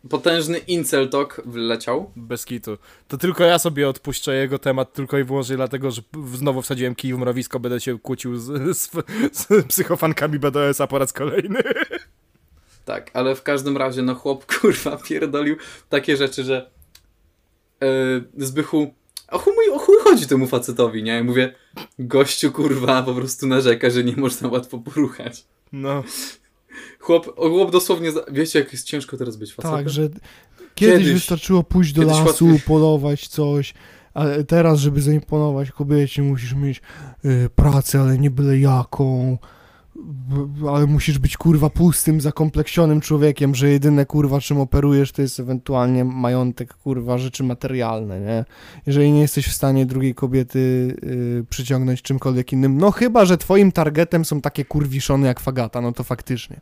potężny incel talk wleciał. Bez kitu. To tylko ja sobie odpuszczę jego temat tylko i wyłącznie dlatego, że znowu wsadziłem kij w mrowisko, będę się kłócił z, [LAUGHS] z, z psychofankami BDS-a po raz kolejny. [LAUGHS] Tak, ale w każdym razie, no chłop [LAUGHS] kurwa pierdolił takie rzeczy, że yy, Zbychu, o chuj, o chuj chodzi temu facetowi, nie? I mówię, gościu kurwa po prostu narzeka, że nie można łatwo poruchać. No. Chłop, chłop dosłownie, wiecie jak jest ciężko teraz być facetem? Tak, że kiedyś, Kiedyś- wystarczyło pójść do lasu, łatwiej. polować coś, ale teraz, żeby zaimponować kobiecie, musisz mieć y, pracę, ale nie byle jaką. Ale musisz być kurwa pustym, zakompleksionym człowiekiem, że jedyne kurwa czym operujesz to jest ewentualnie majątek kurwa rzeczy materialne, nie? Jeżeli nie jesteś w stanie drugiej kobiety y, przyciągnąć czymkolwiek innym, no chyba, że twoim targetem są takie kurwiszony jak fagata, no to faktycznie.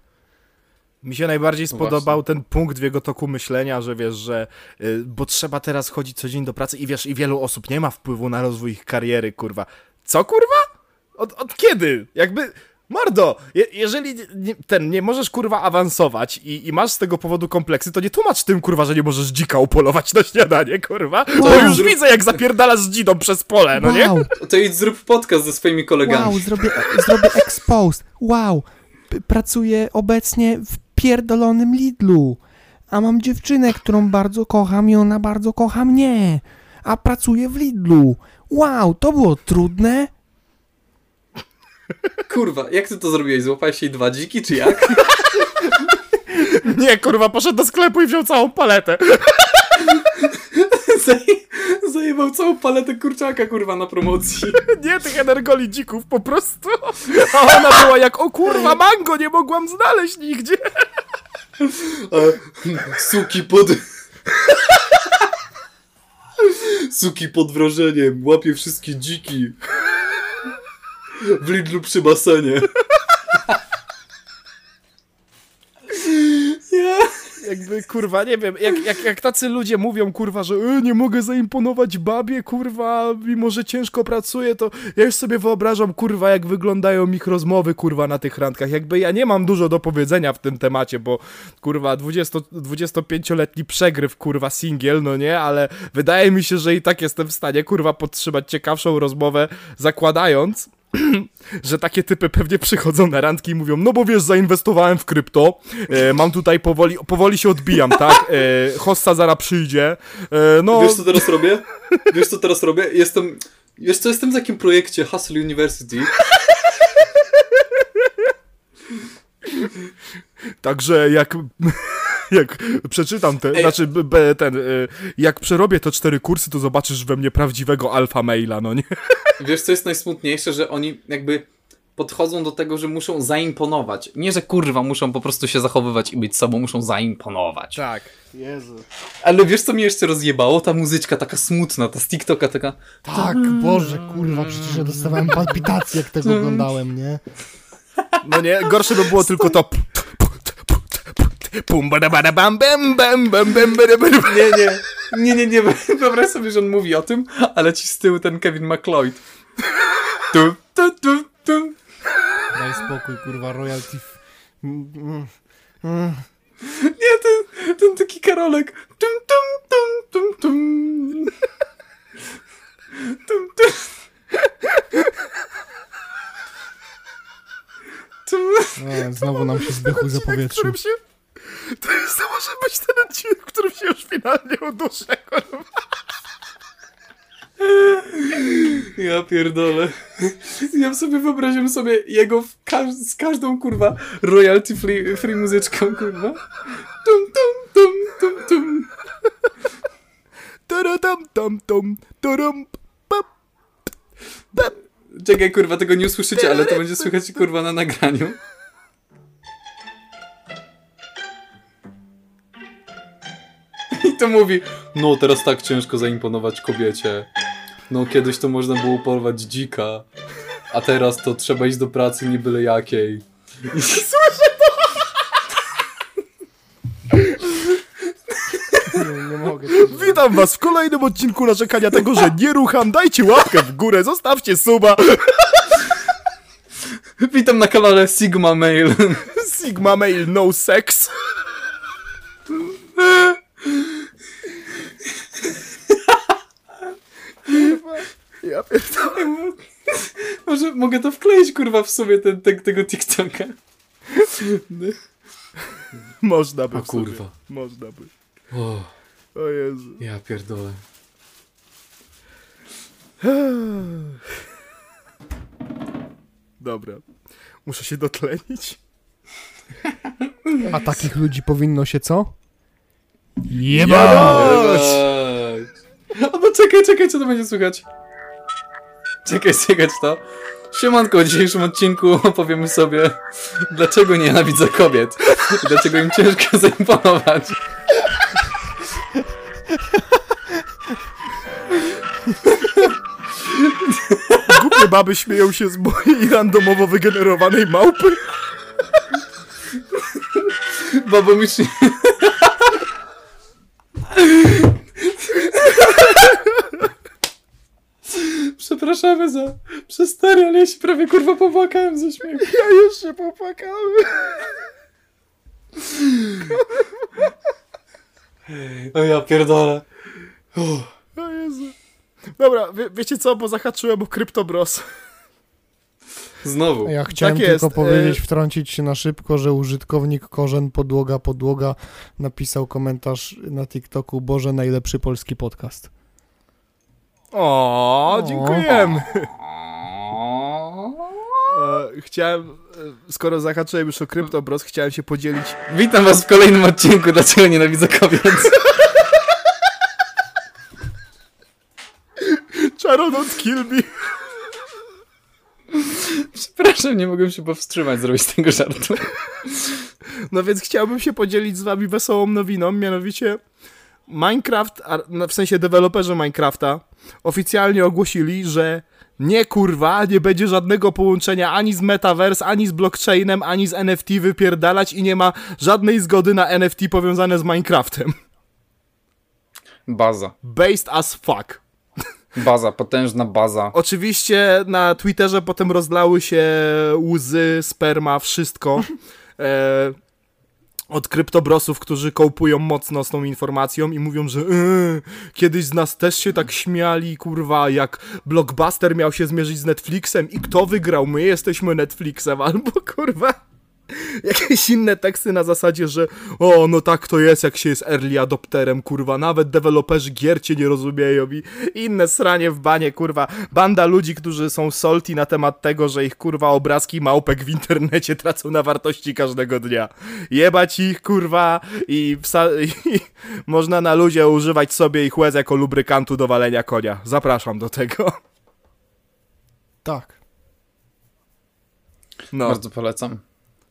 Mi się najbardziej No spodobał ten punkt w jego toku myślenia, że wiesz, że y, bo trzeba teraz chodzić co dzień do pracy i wiesz, i wielu osób nie ma wpływu na rozwój ich kariery, kurwa. Co, kurwa? Od, od kiedy? Jakby... Mordo, je, jeżeli nie- nie, ten, nie możesz kurwa awansować i, i masz z tego powodu kompleksy, to nie tłumacz tym kurwa, że nie możesz dzika upolować na śniadanie, kurwa. Bo Wow. już widzę jak zapierdalasz z dzidą przez pole, no nie? Wow, To idź zrób podcast ze swoimi kolegami. Wow, zrobię, zrobię exposed. Wow, pracuję obecnie w pierdolonym Lidlu. A mam dziewczynę, którą bardzo kocham i ona bardzo kocha mnie. A pracuję w Lidlu. Wow, to było trudne. Kurwa, jak ty to zrobiłeś? Złapałeś jej dwa dziki, czy jak? Nie, kurwa, poszedł do sklepu i wziął całą paletę. [LAUGHS] Zaje- Zajebał całą paletę kurczaka, kurwa, na promocji. [LAUGHS] Nie, tych energoli dzików po prostu. A ona była jak, o kurwa, mango, nie mogłam znaleźć nigdzie. A, suki pod... [LAUGHS] Suki pod wrażeniem, łapie wszystkie dziki. W Lidlu przy basenie. Ja... Jakby, kurwa, nie wiem, jak, jak, jak tacy ludzie mówią, kurwa, że e, nie mogę zaimponować babie, kurwa, mimo że ciężko pracuję, to ja już sobie wyobrażam, kurwa, jak wyglądają ich rozmowy, kurwa, na tych randkach. Jakby ja nie mam dużo do powiedzenia w tym temacie, bo, kurwa, 20, 25-letni przegryw, kurwa, singiel, no nie, ale wydaje mi się, że i tak jestem w stanie, kurwa, podtrzymać ciekawszą rozmowę, zakładając, [CLEARS THROAT] że takie typy pewnie przychodzą na randki i mówią, no bo wiesz, zainwestowałem w krypto, e, mam tutaj powoli, powoli się odbijam, tak, e, hossa zara przyjdzie, e, no... Wiesz co teraz robię? Wiesz co teraz robię? Jestem... Wiesz co, jestem w takim projekcie Hustle University. Także jak, [LAUGHS] jak przeczytam te, Ej. znaczy b, ten, y, jak przerobię te cztery kursy, to zobaczysz we mnie prawdziwego alfa maila, no nie? [LAUGHS] Wiesz co jest najsmutniejsze? Że oni jakby podchodzą do tego, że muszą zaimponować. Nie, że kurwa muszą po prostu się zachowywać i być sobą, muszą zaimponować. Tak. Jezu. Ale wiesz co mnie jeszcze rozjebało? Ta muzyczka taka smutna, ta z TikToka taka... Tak, Boże, kurwa, przecież ja dostawałem palpitacje, jak tego oglądałem, nie? No nie, gorsze by było tylko to pum bada bada bam bam bam bam bam bada bada bam. Nie, nie, nie, nie, nie, wyobraź sobie, że on mówi o tym, ale ci z tyłu ten Kevin McLeod. Tu, tu, tu, tu. Daj spokój, kurwa, royalty. Mm, mm, mm. Nie, ten, ten taki karolek. Tum, tum, tum, tum, tum. Tum, tum. Tum. A, znowu nam się zbychu zapowietrzył. się... To, jest, to może być ten odcinek, w którym się już finalnie uduszę, kurwa. Ja pierdolę. Ja sobie wyobraziłem sobie jego każ z każdą kurwa royalty free, free muzyczką, kurwa. Tum, tum, tum, tum, tum. Taratam tam tam, taram pap. Czekaj, kurwa, tego nie usłyszycie, ale to będzie słychać kurwa na nagraniu. I to mówi, no teraz tak ciężko zaimponować kobiecie. No kiedyś to można było porwać dzika, a teraz to trzeba iść do pracy nie byle jakiej. Nie, nie mogę. Witam was w kolejnym odcinku narzekania tego, że nie rucham. Dajcie łapkę w górę, zostawcie suba. Witam na kanale Sigma Mail. Sigma mail no sex. [LAUGHS] Ja pierdolę. [LAUGHS] Może mogę to wkleić, kurwa, w sobie ten, ten, tego TikToka. [LAUGHS] Można by sumie. kurwa. Można by. O, O Jezu. ja pierdolę. Dobra. Muszę się dotlenić. A takich ludzi powinno się co? Jebać! A no czekaj, czekaj, co to będzie słychać? Czekaj, czekaj to. Siemanko, w dzisiejszym odcinku opowiemy sobie, dlaczego nienawidzę kobiet i dlaczego im ciężko [LAUGHS] zaimponować. Głupie baby śmieją się z mojej randomowo wygenerowanej małpy. Babo mi się... Przepraszamy za przestary, ale ja się prawie kurwa popłakałem ze śmiechu. Ja już się popłakałem. O ja pierdolę. O Jezu. Dobra, wie, wiecie co, bo zahaczyłem o CryptoBros. Znowu. Ja chciałem Tak jest, tylko powiedzieć, e- wtrącić się na szybko, że użytkownik Korzen Podłoga Podłoga napisał komentarz na TikToku Boże, najlepszy polski podcast. O, dziękujemy. E, chciałem, e, skoro zahaczyłem już o CryptoBros, chciałem się podzielić Witam was w kolejnym odcinku Dlaczego nienawidzę kobiet. Charo don't kill me. Przepraszam, nie mogłem się powstrzymać zrobić tego żartu. No więc chciałbym się podzielić z wami wesołą nowiną, mianowicie Minecraft, no, w sensie deweloperzy Minecrafta, oficjalnie ogłosili, że nie kurwa, nie będzie żadnego połączenia ani z Metaverse, ani z blockchainem, ani z NFT wypierdalać i nie ma żadnej zgody na NFT powiązane z Minecraftem. Baza. Based as fuck. Baza, potężna baza. Oczywiście na Twitterze potem rozlały się łzy, sperma, wszystko. [LAUGHS] E, od kryptobrosów, którzy kołpują mocno z tą informacją i mówią, że yy, kiedyś z nas też się tak śmiali, kurwa, jak Blockbuster miał się zmierzyć z Netflixem i kto wygrał? My jesteśmy Netflixem, albo kurwa [LAUGHS] jakieś inne teksty na zasadzie, że o, no tak to jest, jak się jest early adopterem, kurwa, nawet deweloperzy gier cię nie rozumieją i inne sranie w banie, kurwa, banda ludzi, którzy są salty na temat tego, że ich, kurwa, obrazki małpek w internecie [LAUGHS] tracą na wartości każdego dnia. Jebać ich, kurwa, i, [LAUGHS] i można na ludzie używać sobie ich łez jako lubrykantu do walenia konia. Zapraszam do tego. Tak. No. Bardzo polecam.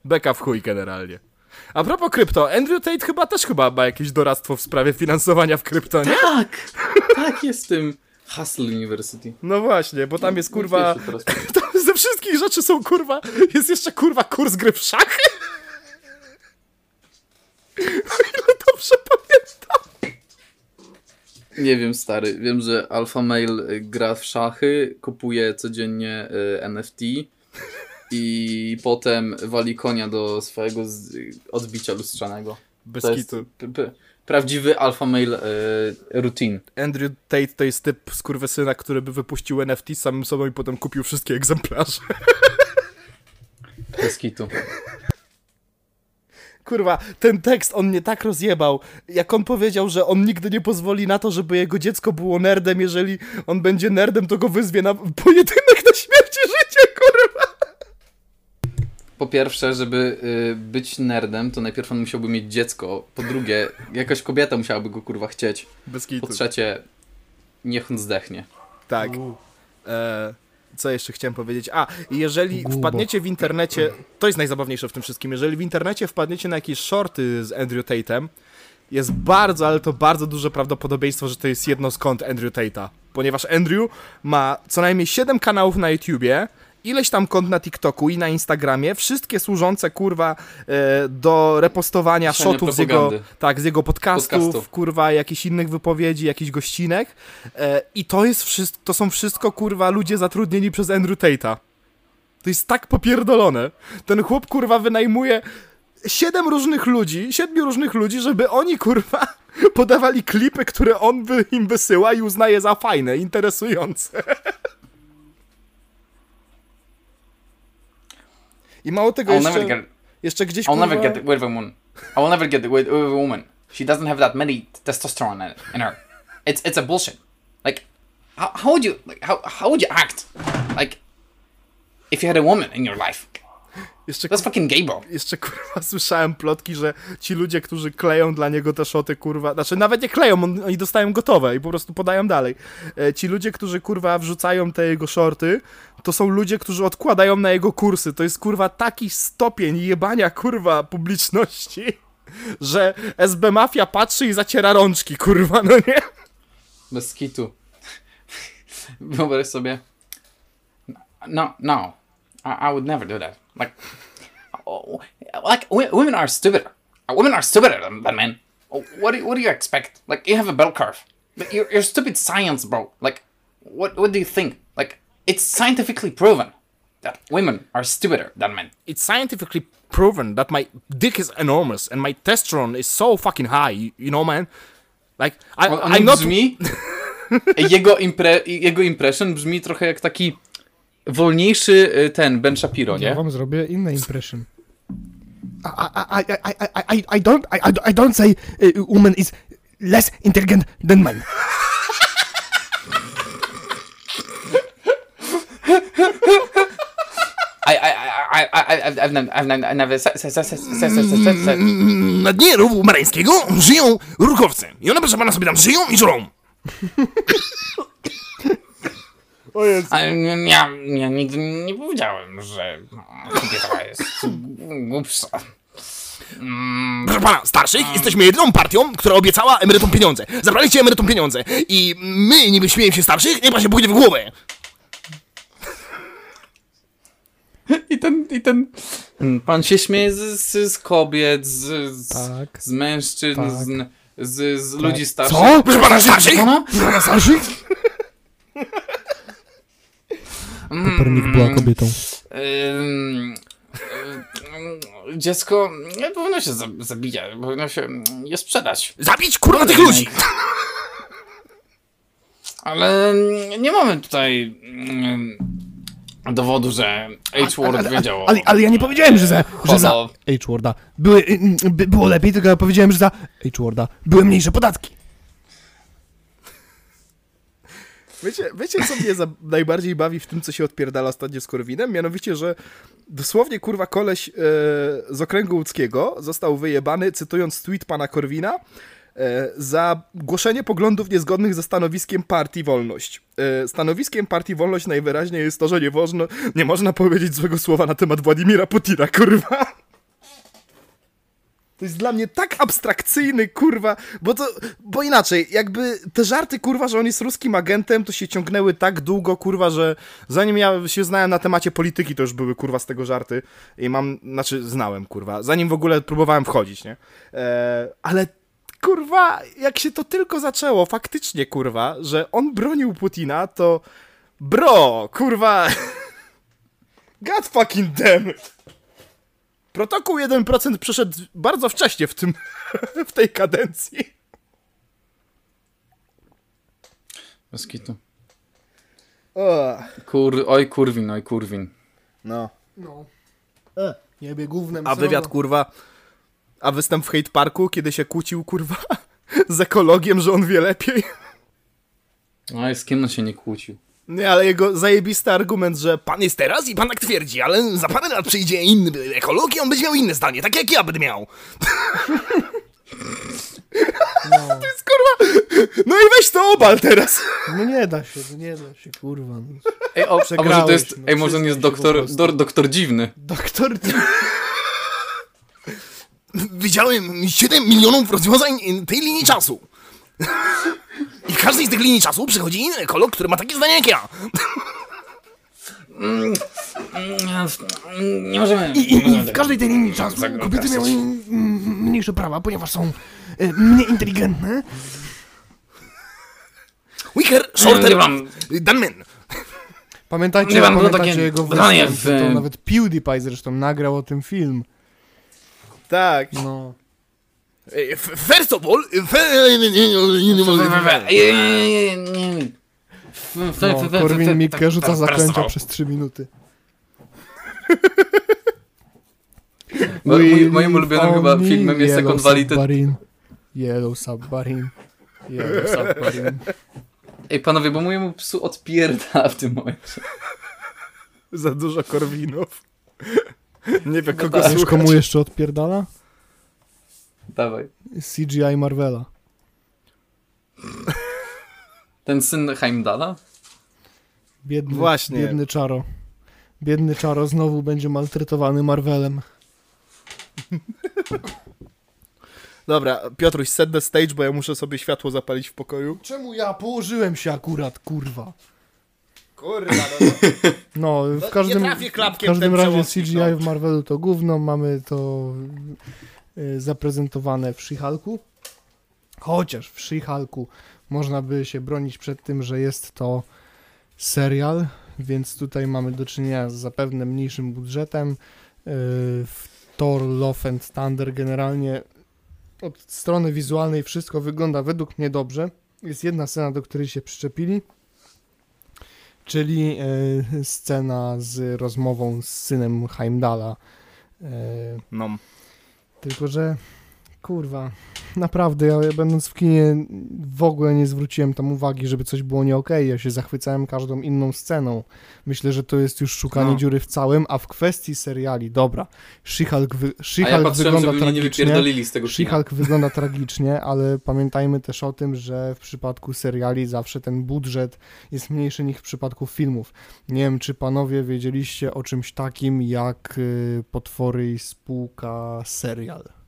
Beka w chuj generalnie. A propos krypto, Andrew Tate chyba też chyba ma jakieś doradztwo w sprawie finansowania w krypto, nie? Tak! Tak, jest tym Hustle University. No właśnie, bo tam jest kurwa... Wiesz, teraz- [LAUGHS] Tam ze wszystkich rzeczy są kurwa... Jest jeszcze kurwa kurs gry w szachy? [LAUGHS] O ile dobrze pamiętam. Nie wiem, stary. Wiem, że Alpha Male y, gra w szachy, kupuje codziennie y, NFT i potem wali konia do swojego odbicia lustrzanego. Bez To kitu. prawdziwy Alpha Male y, routine. Andrew Tate to jest typ skurwysyna, który by wypuścił NFT samym sobą i potem kupił wszystkie egzemplarze. Bez kitu. Kurwa, ten tekst on mnie tak rozjebał. Jak on powiedział, że on nigdy nie pozwoli na to, żeby jego dziecko było nerdem, jeżeli on będzie nerdem, to go wyzwie na pojedynek na śmierć i życie, kurwa. Po pierwsze, żeby y, być nerdem, to najpierw on musiałby mieć dziecko. Po drugie, [LAUGHS] jakaś kobieta musiałaby go kurwa chcieć. Bez Po kitu. trzecie, niech on zdechnie. Tak. E, co jeszcze chciałem powiedzieć? A, i jeżeli Gubo. wpadniecie w internecie, to jest najzabawniejsze w tym wszystkim, jeżeli w internecie wpadniecie na jakieś shorty z Andrew Tate'em, jest bardzo, ale to bardzo duże prawdopodobieństwo, że to jest jedno z kont Andrew Tate'a. Ponieważ Andrew ma co najmniej 7 kanałów na YouTubie, ileś tam kont na TikToku i na Instagramie, wszystkie służące, kurwa, e, do repostowania Siania shotów z jego, tak, z jego podcastów, Podcastów. kurwa, jakichś innych wypowiedzi, jakichś gościnek. E, I to jest wszystko, to są wszystko, kurwa, ludzie zatrudnieni przez Andrew Tate'a. To jest tak popierdolone. Ten chłop, kurwa, wynajmuje siedem różnych ludzi, siedmiu różnych ludzi, żeby oni, kurwa, [LAUGHS] podawali klipy, które on by im wysyła i uznaje za fajne, interesujące. [LAUGHS] I mało tego I'll jeszcze, never get. jeszcze gdzieś I'll never kurwa, get with a woman. I will never get with, with a woman. She doesn't have that many testosterone in, in her. It's it's a bullshit. Like, how, how would you like how how would you act, like, if you had a woman in your life? Jeszcze, That's fucking gay, bro. jeszcze kurwa [LAUGHS] słyszałem plotki, że ci ludzie, którzy kleją dla niego te szoty, kurwa, znaczy nawet nie kleją, on, oni dostają gotowe i po prostu podają dalej. E, ci ludzie, którzy kurwa wrzucają te jego shorty, to są ludzie, którzy odkładają na jego kursy. To jest kurwa taki stopień jebania kurwa publiczności, [LAUGHS] że SB Mafia patrzy i zaciera rączki, kurwa, no nie? Bez kitu. Wyobraź sobie. No, no. I, I would never do that. Like, oh, like women are stupider. Uh, women are stupider than, than men. Oh, what do you, what do you expect? Like, you have a bell curve. You're, you're stupid science, bro. Like, what what do you think? Like, it's scientifically proven that women are stupider than men. It's scientifically proven that my dick is enormous and my testosterone is so fucking high, you, you know, man? Like, I, on I'm not... brzmi. [LAUGHS] jego, impre, jego impression brzmi trochę jak taki wolniejszy y, ten Ben Shapiro, Ja nie? wam zrobię inny impression. I, I, I, I, I, don't, I, I- don't say uh, woman is less intelligent than man. I, I've, I've, I've, never-. Na dnie rowu marańskiego żyją rurkowce. I one, proszę pana, sobie tam żyją i żrą. [LAUGHS] A, Ja, ja nigdy nie powiedziałem, że kobieta jest głupsza. Proszę pana, starszych jesteśmy jedyną partią, która obiecała emerytom pieniądze. Zabraliście emerytom pieniądze. I my niby śmiejemy się starszych, niech pan się pójdzie w głowę. I ten, i ten pan się śmieje z, z, z kobiet, z, z, Tak. z mężczyzn, Tak. z, z, z ludzi starszych. Co? Proszę pana, starszych? Pana? Pana starszych? Kopernik była kobietą. Ym, ym, dziecko nie powinno się za- zabijać, powinno się je sprzedać. Zabić kurwa tych ludzi. [LAUGHS] Ale nie mamy tutaj mm, dowodu, że H-Word wiedział. o- Ale, ale ja nie powiedziałem, że za, że za. H-Worda były, y, y, by, było lepiej, tylko ja powiedziałem, że za H-Worda były mniejsze podatki. Wiecie, wiecie co mnie za, najbardziej bawi w tym, co się odpierdala ostatnio z Korwinem? Mianowicie, że dosłownie kurwa koleś e, z okręgu łódzkiego został wyjebany, cytując tweet pana Korwina, e, za głoszenie poglądów niezgodnych ze stanowiskiem partii Wolność. E, stanowiskiem partii Wolność najwyraźniej jest to, że nie, można, nie można powiedzieć złego słowa na temat Władimira Putina, kurwa. To jest dla mnie tak abstrakcyjny, kurwa, bo to, bo inaczej, jakby te żarty, kurwa, że on jest ruskim agentem, to się ciągnęły tak długo, kurwa, że zanim ja się znałem na temacie polityki, to już były, kurwa, z tego żarty i mam, znaczy, znałem, kurwa, zanim w ogóle próbowałem wchodzić, nie? E, ale, kurwa, jak się to tylko zaczęło, faktycznie, kurwa, że on bronił Putina, to bro, kurwa, [LAUGHS] god fucking damn it. Protokół 1% przeszedł bardzo wcześnie w tym, [LAUGHS] w tej kadencji. Bez kitu. O, Kur, oj kurwin, oj kurwin. no. No. E, jebie gównem. A wywiad, kurwa, a występ w hate parku, kiedy się kłócił, kurwa, [LAUGHS] z ekologiem, że on wie lepiej. No i z kim on się nie kłócił? Nie, ale jego zajebisty argument, że pan jest teraz i pan tak twierdzi, ale za parę lat przyjdzie inny ekolog i on będzie miał inne zdanie, tak jak ja będę miał. [LAUGHS] To jest kurwa... No i weź to obal teraz. No nie da się, no nie da się, kurwa. No. Ej, o, a może to jest, no, ej, może on jest doktor, do, doktor dziwny. Doktor... Widziałem 7 milionów rozwiązań tej linii czasu. I w każdej z tych linii czasu przychodzi inny ekolog, który ma takie zdanie jak ja. Nie możemy. I, i, I w każdej tej linii czasu kobiety miały mm, mniejsze prawa, ponieważ są e, mniej inteligentne. Weaker, shorter, Nie mam- than men. Pamiętajcie, Nie wiem, było pamiętajcie takie jego badanie występ, w- to nawet PewDiePie zresztą nagrał o tym film. Tak. No. First of all... No, Korwin Mikke rzuca zaklęcia przez 3 minuty. Mój, moim live ulubionym on chyba me, filmem jest wali ten... Submarine. Yellow Submarine. Yellow Submarine. Ej, panowie, bo mojemu psu odpierdala w tym momencie. Za dużo korwinów. Nie wie kogo tak. Wiesz komu jeszcze odpierdala? Dawaj. CGI Marvela. Ten syn Heimdala? Biedny, Właśnie. biedny Czaro. Biedny Czaro znowu będzie maltretowany Marvelem. [LAUGHS] Dobra, Piotruś, set the stage, bo ja muszę sobie światło zapalić w pokoju. Czemu ja położyłem się akurat, kurwa? Kurwa, no. [LAUGHS] No, w każdym, trafię klapkiem w każdym ten razie CGI no. w Marvelu to gówno, mamy to zaprezentowane w She-Hulku. Chociaż w She-Hulku można by się bronić przed tym, że jest to serial, więc tutaj mamy do czynienia z zapewne mniejszym budżetem. Y, W Thor Love and Thunder generalnie od strony wizualnej wszystko wygląda według mnie dobrze. Jest jedna scena, do której się przyczepili, czyli e, scena z rozmową z synem Heimdala. No. Tylko, że kurwa, naprawdę, ja będąc w kinie w ogóle nie zwróciłem tam uwagi, żeby coś było nie okej. Ja się zachwycałem każdą inną sceną. Myślę, że to jest już szukanie No. dziury w całym, a w kwestii seriali, dobra, She-Hulk, wy, A ja wygląda tragicznie. She-Hulk wygląda tragicznie, ale pamiętajmy też o tym, że w przypadku seriali zawsze ten budżet jest mniejszy niż w przypadku filmów. Nie wiem, czy panowie wiedzieliście o czymś takim jak y, Potwory i Spółka serial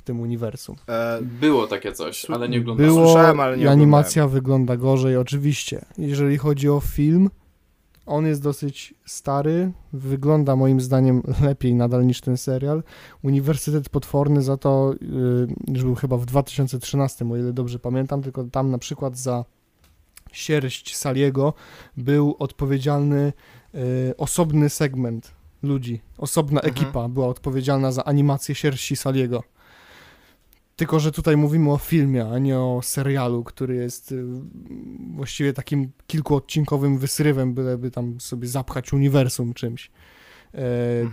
w tym uniwersum. E, Było takie coś, ale nie oglądałem. Było Słyszałem, ale nie i animacja wygląda gorzej, oczywiście. Jeżeli chodzi o film, on jest dosyć stary, wygląda moim zdaniem lepiej nadal niż ten serial. Uniwersytet Potworny za to yy, już był chyba w 2013, o ile dobrze pamiętam, tylko tam na przykład za sierść Saliego był odpowiedzialny yy, osobny segment ludzi, osobna Mhm. ekipa była odpowiedzialna za animację sierści Saliego. Tylko, że tutaj mówimy o filmie, a nie o serialu, który jest y, właściwie takim kilkuodcinkowym wysrywem, byleby tam sobie zapchać uniwersum czymś. E,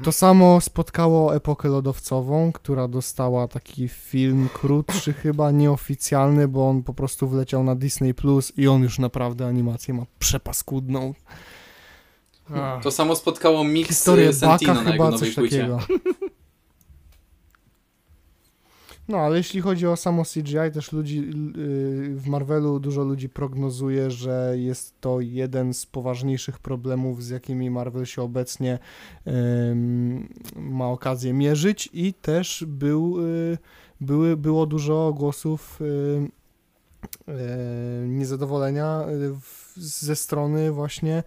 To samo spotkało epokę lodowcową, która dostała taki film krótszy [COUGHS] chyba, nieoficjalny, bo on po prostu wleciał na Disney Plus i on już naprawdę animację ma przepaskudną. To samo spotkało Mix Historię Sentino Baka na jego chyba, nowej coś płycie. takiego. [LAUGHS] No, ale jeśli chodzi o samo CGI, też ludzi yy, w Marvelu dużo ludzi prognozuje, że jest to jeden z poważniejszych problemów, z jakimi Marvel się obecnie ma okazję mierzyć i też był, yy, były, było dużo głosów yy, niezadowolenia ze strony właśnie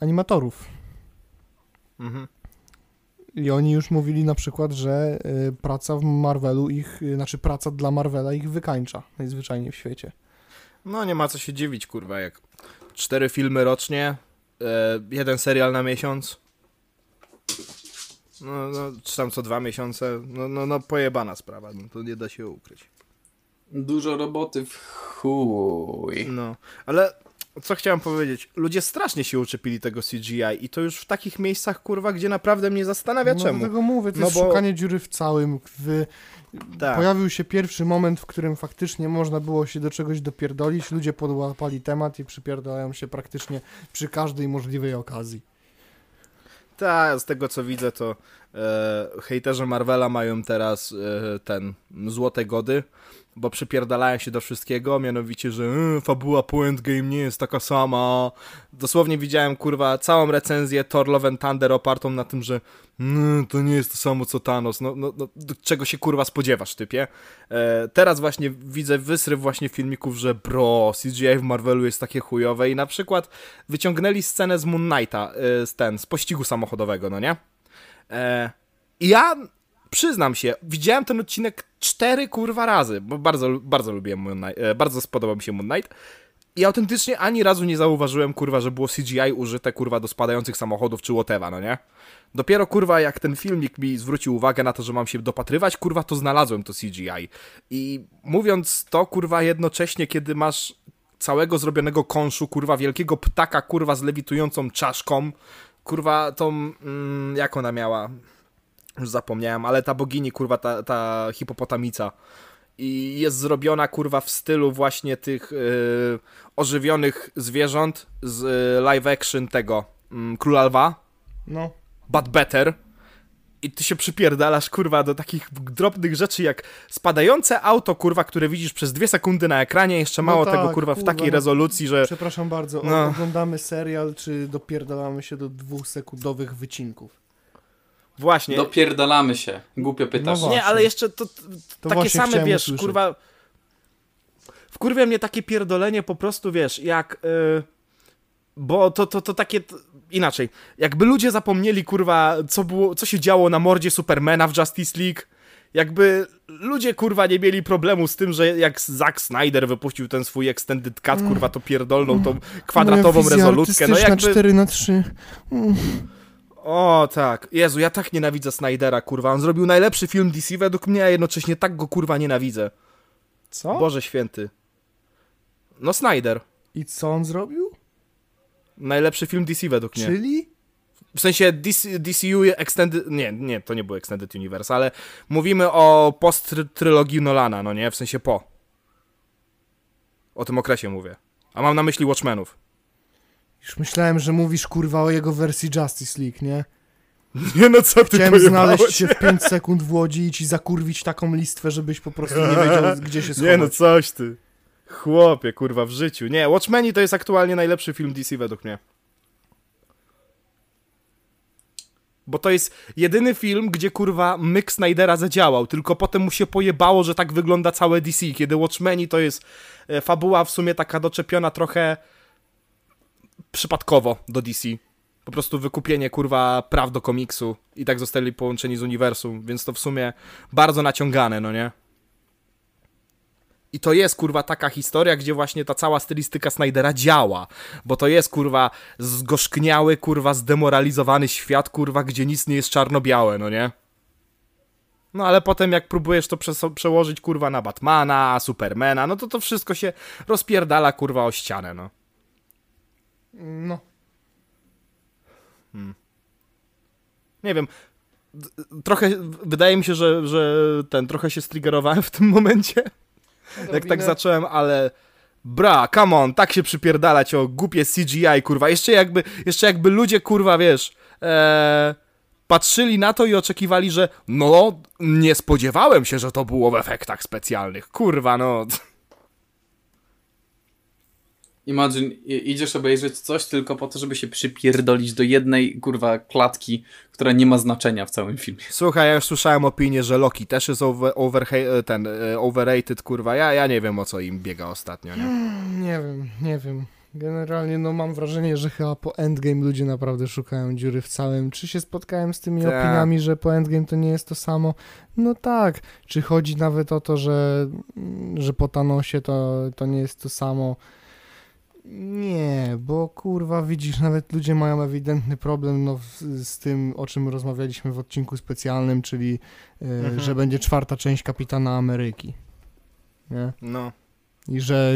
animatorów. Mhm. I oni już mówili na przykład, że y, praca w Marvelu ich, y, znaczy praca dla Marvela ich wykańcza najzwyczajniej w świecie. No nie ma co się dziwić, kurwa, jak cztery filmy rocznie, e, jeden serial na miesiąc. No, no, czy tam co dwa miesiące, no, no, no pojebana sprawa, no to nie da się ukryć. Dużo roboty w chuj. No, ale co chciałem powiedzieć, ludzie strasznie się uczepili tego CGI i to już w takich miejscach, kurwa, gdzie naprawdę mnie zastanawia no czemu. dlatego mówię, to No jest bo- szukanie dziury w całym. W, Tak. Pojawił się pierwszy moment, w którym faktycznie można było się do czegoś dopierdolić, ludzie podłapali temat i przypierdalają się praktycznie przy każdej możliwej okazji. Tak, z tego co widzę, to e, hejterzy Marvela mają teraz e, ten złote gody, bo przypierdalają się do wszystkiego, mianowicie, że e, fabuła po Endgame nie jest taka sama. Dosłownie widziałem, kurwa, całą recenzję Thor Love and Thunder opartą na tym, że "Mm, to nie jest to samo co Thanos. No, no, no czego się kurwa spodziewasz, typie? E, teraz właśnie widzę wysryw właśnie filmików, że bro, CGI w Marvelu jest takie chujowe i na przykład wyciągnęli scenę z Moon Knighta, e, z ten, z pościgu samochodowego, no nie? E, ja przyznam się, widziałem ten odcinek cztery kurwa razy, bo bardzo, bardzo lubiłem Moon Knight, e, bardzo spodobał mi się Moon Knight I autentycznie ani razu nie zauważyłem, kurwa, że było CGI użyte, kurwa, do spadających samochodów czy whatever, no nie? Dopiero, kurwa, jak ten filmik mi zwrócił uwagę na to, że mam się dopatrywać, kurwa, to znalazłem to CGI. I mówiąc to, kurwa, jednocześnie, kiedy masz całego zrobionego kąszu, kurwa, wielkiego ptaka, kurwa, z lewitującą czaszką, kurwa, tą, mm, jak ona miała? Już zapomniałem, ale ta bogini, kurwa, ta, ta hipopotamica. I jest zrobiona, kurwa, w stylu właśnie tych yy, ożywionych zwierząt z y, live action tego, mm, Króla Lwa, No. but better. I ty się przypierdalasz, kurwa, do takich drobnych rzeczy jak spadające auto, kurwa, które widzisz przez dwie sekundy na ekranie, jeszcze No mało tak, tego, kurwa, w kurwa, takiej no. rezolucji, że... Przepraszam bardzo, No. oglądamy serial, czy dopierdalamy się do dwusekundowych wycinków? Właśnie. Dopierdalamy się. Głupio pytasz. No Nie, ale jeszcze to, To takie właśnie same, wiesz, usłyszeć. kurwa... Wkurwia mnie takie pierdolenie po prostu, wiesz, jak... y, bo to, to, to takie... t- Inaczej. Jakby ludzie zapomnieli, kurwa, co, było, co się działo na mordzie Supermana w Justice League, jakby ludzie, kurwa, nie mieli problemu z tym, że jak Zack Snyder wypuścił ten swój extended cut, kurwa, to pierdolną tą kwadratową Moja wizja rezolutkę. No jakby... 4 na 3 O, tak. Jezu, ja tak nienawidzę Snydera, kurwa. On zrobił najlepszy film DC według mnie, a jednocześnie tak go, kurwa, nienawidzę. Co? Boże święty. No Snyder. I co on zrobił? Najlepszy film DC według mnie. Czyli? W sensie DC, DCU Extended... Nie, nie, to nie był Extended Universe, ale mówimy o post-trylogii Nolana, no nie? W sensie po. O tym okresie mówię. A mam na myśli Watchmenów. Już myślałem, że mówisz kurwa o jego wersji Justice League, nie? Nie no, co ty Chciałem znaleźć się w 5 sekund w Łodzi i ci zakurwić taką listwę, żebyś po prostu nie wiedział, [LAUGHS] gdzie się schować. Nie no, coś ty. Chłopie, kurwa, w życiu. Nie, Watchmeni to jest aktualnie najlepszy film DC według mnie. Bo to jest jedyny film, gdzie kurwa myk Snydera zadziałał, tylko potem mu się pojebało, że tak wygląda całe DC, kiedy Watchmeni to jest e, fabuła w sumie taka doczepiona trochę przypadkowo do DC. Po prostu wykupienie kurwa praw do komiksu i tak zostali połączeni z uniwersum, więc to w sumie bardzo naciągane, no nie? I to jest kurwa taka historia, gdzie właśnie ta cała stylistyka Snydera działa. Bo to jest kurwa zgorzkniały, kurwa zdemoralizowany świat, kurwa, gdzie nic nie jest czarno-białe, no nie? No ale potem jak próbujesz to przełożyć kurwa na Batmana, Supermana, no to to wszystko się rozpierdala kurwa o ścianę, no. No. Nie wiem. Trochę, wydaje mi się, że, że ten, trochę się striggerowałem w tym momencie. Jak tak zacząłem, ale bra, come on, tak się przypierdalać o głupie CGI, kurwa. Jeszcze jakby, jeszcze jakby ludzie, kurwa, wiesz, e, patrzyli na to i oczekiwali, że no, nie spodziewałem się, że to było w efektach specjalnych. Kurwa, no. Imagine, idziesz obejrzeć coś tylko po to, żeby się przypierdolić do jednej, kurwa, klatki, która nie ma znaczenia w całym filmie. Słuchaj, ja już słyszałem opinię, że Loki też jest over, over, ten, e, overrated, kurwa. Ja, ja nie wiem, o co im biega ostatnio, nie? Nie wiem, nie wiem. Generalnie no mam wrażenie, że chyba po Endgame ludzie naprawdę szukają dziury w całym. Czy się spotkałem z tymi Tak. opiniami, że po Endgame to nie jest to samo? No tak. Czy chodzi nawet o to, że, że po Thanosie to, to nie jest to samo? Nie, bo kurwa widzisz, nawet ludzie mają ewidentny problem no, z tym, o czym rozmawialiśmy w odcinku specjalnym, czyli e, Mhm. że będzie czwarta część Kapitana Ameryki. Nie? No. i że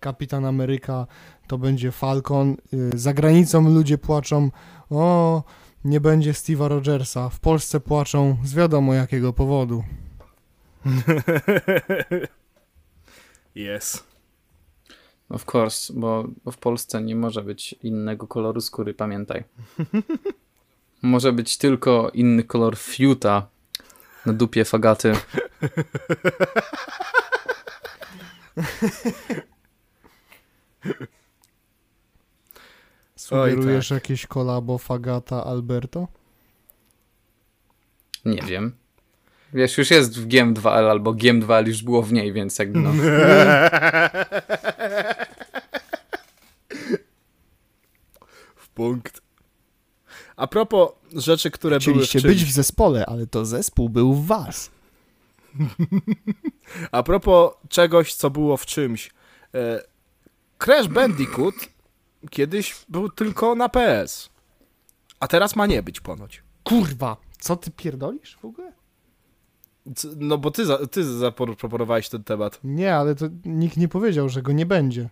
Kapitan Ameryka to będzie Falcon. Y, Za granicą ludzie płaczą, o, nie będzie Steve'a Rogersa. W Polsce płaczą z wiadomo jakiego powodu. [LAUGHS] Yes. Of course, bo, w Polsce nie może być innego koloru skóry, pamiętaj. [LAUGHS] Może być tylko inny kolor fiuta na dupie fagaty. [LAUGHS] Sugerujesz jakieś kolabo Fagata Alberto? Nie wiem. Wiesz, już jest w GM2L albo GM2L już było w niej, więc jakby no. [LAUGHS] w punkt. A propos rzeczy, które były w być czymś. w zespole, ale to zespół był w was. [LAUGHS] A propos czegoś, co było w czymś. E, Crash Bandicoot kiedyś był tylko na PS. A teraz ma nie być ponoć. Kurwa, co ty pierdolisz w ogóle? C- No bo ty, za, ty zaproponowałeś ten temat. Nie, ale to nikt nie powiedział, że go nie będzie.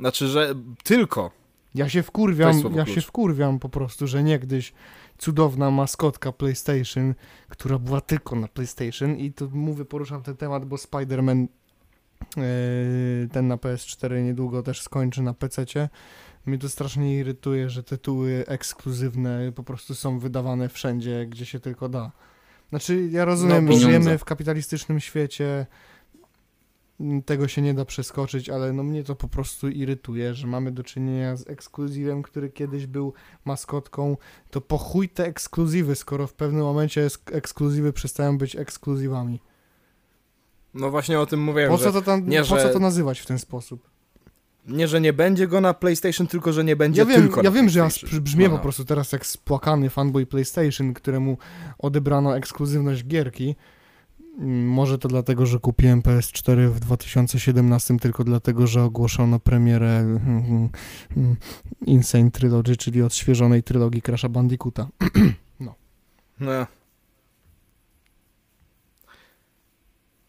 Znaczy, że tylko. Ja się wkurwiam, ja klucz. się wkurwiam po prostu, że niegdyś cudowna maskotka PlayStation, która była tylko na PlayStation i to mówię, poruszam ten temat, bo Spider-Man e, ten na PS4 niedługo też skończy na PC-cie. Mnie to strasznie irytuje, że tytuły ekskluzywne po prostu są wydawane wszędzie, gdzie się tylko da. Znaczy, ja rozumiem, No, żyjemy w kapitalistycznym świecie, tego się nie da przeskoczyć, ale no mnie to po prostu irytuje, że mamy do czynienia z ekskluzywem, który kiedyś był maskotką, to po chuj te ekskluzywy, skoro w pewnym momencie ekskluzywy przestają być ekskluzywami. No właśnie o tym mówiłem, Po co to tam, nie, po co że- to nazywać w ten sposób? nie, że nie będzie go na PlayStation, tylko że nie będzie Ja wiem, tylko ja wiem, że ja brzmię No. po prostu teraz jak spłakany fanboy PlayStation, któremu odebrano ekskluzywność gierki. Mm, Może to dlatego, że kupiłem PS4 w 2017, tylko dlatego, że ogłoszono premierę mm, mm, Insane Trilogy, czyli odświeżonej trylogii Crash'a Bandicoota. [CLEARS THROAT] No.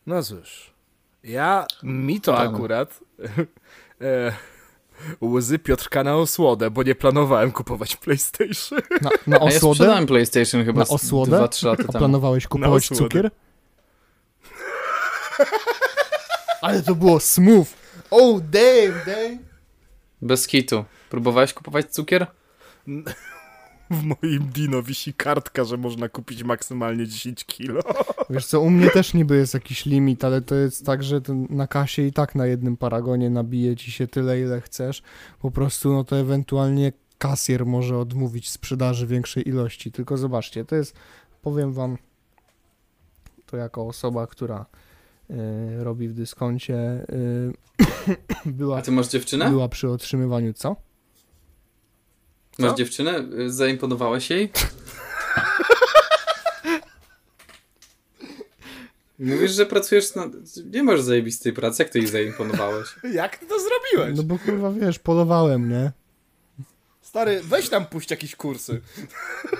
No cóż. Ja, mi to Tam. akurat [LAUGHS] e, łzy Piotrka na osłodę, bo nie planowałem kupować PlayStation. Na, na A ja osłodę? sprzedałem PlayStation chyba Na osłodę? 2-3 lata A temu. planowałeś kupować osłodę. cukier? [LAUGHS] Ale to było smooth. Oh, damn, damn. Bez kitu. Próbowałeś kupować cukier? [LAUGHS] W moim Dino wisi kartka, że można kupić maksymalnie 10 kilo. [LAUGHS] Wiesz co, u mnie też niby jest jakiś limit, ale to jest tak, że na kasie i tak na jednym paragonie nabije ci się tyle, ile chcesz. Po prostu, no to ewentualnie kasjer może odmówić sprzedaży większej ilości. Tylko zobaczcie, to jest, powiem wam, to jako osoba, która robi w dyskoncie, y, [COUGHS] była, A ty masz dziewczynę? była przy otrzymywaniu, co? Masz Co? dziewczynę? Y, Zaimponowałeś jej? [LAUGHS] Mówisz, że pracujesz na... Nie masz zajebistej pracy, jak ty jej zaimponowałeś? [LAUGHS] Jak ty to zrobiłeś? No bo kurwa, wiesz, polowałem, nie? Stary, weź tam puść jakieś kursy.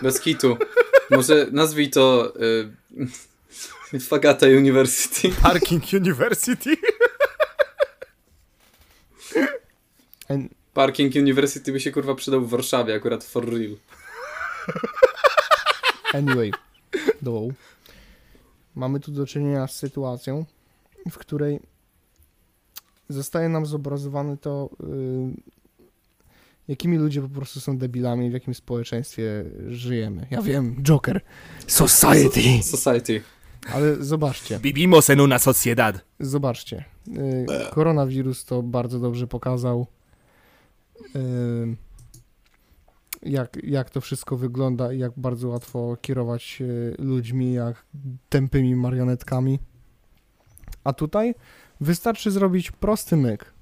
Bez kitu. Może nazwij to... Y, Fagata University. [LAUGHS] Parking University. Parking University by się kurwa przydał w Warszawie, akurat for real. Anyway, dołu. Mamy tu do czynienia z sytuacją, w której zostaje nam zobrazowane to, y, jakimi ludzie po prostu są debilami, w jakim społeczeństwie żyjemy. Ja wiem, Joker. Society. Society. Ale zobaczcie, Vivimos en una sociedad. zobaczcie. Y, koronawirus to bardzo dobrze pokazał. Y, jak, jak to wszystko wygląda i jak bardzo łatwo kierować y, ludźmi jak tępymi marionetkami. A tutaj wystarczy zrobić prosty myk.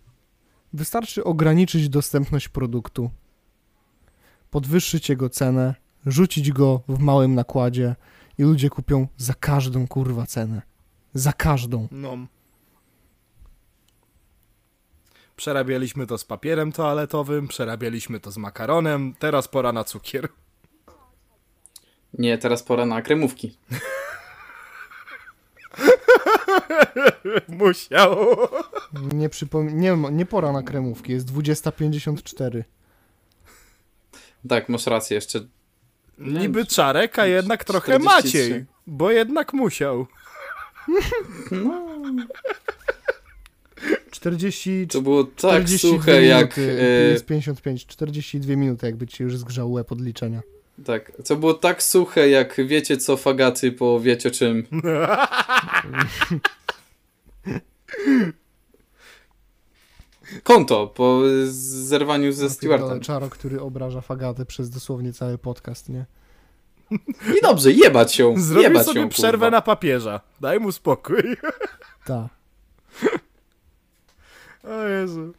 Wystarczy ograniczyć dostępność produktu, podwyższyć jego cenę, rzucić go w małym nakładzie i ludzie kupią za każdą kurwa cenę. Za każdą. No. Przerabialiśmy to z papierem toaletowym, przerabialiśmy to z makaronem, teraz pora na cukier. Nie, teraz pora na kremówki. [LAUGHS] Musiał. Nie, przypom- nie, ma- nie pora na kremówki, jest 20.54. Tak, masz rację, jeszcze Niby czarek, a jednak trochę 43. Maciej. Bo jednak musiał. 40, to było tak 42 suche jak... e, jest 55, 42 minuty jakby ci już zgrzał łeb od liczenia. Tak, co było tak suche jak wiecie co fagaty po wiecie czym. [LAUGHS] Konto po zerwaniu ze Stewartem. Czaro, który obraża fagatę przez dosłownie cały podcast, nie? [LAUGHS] I dobrze, jebać ją. Zrobił jebać sobie ją, przerwę kurwa. na papieża. Daj mu spokój. Tak. [LAUGHS] O Jezu.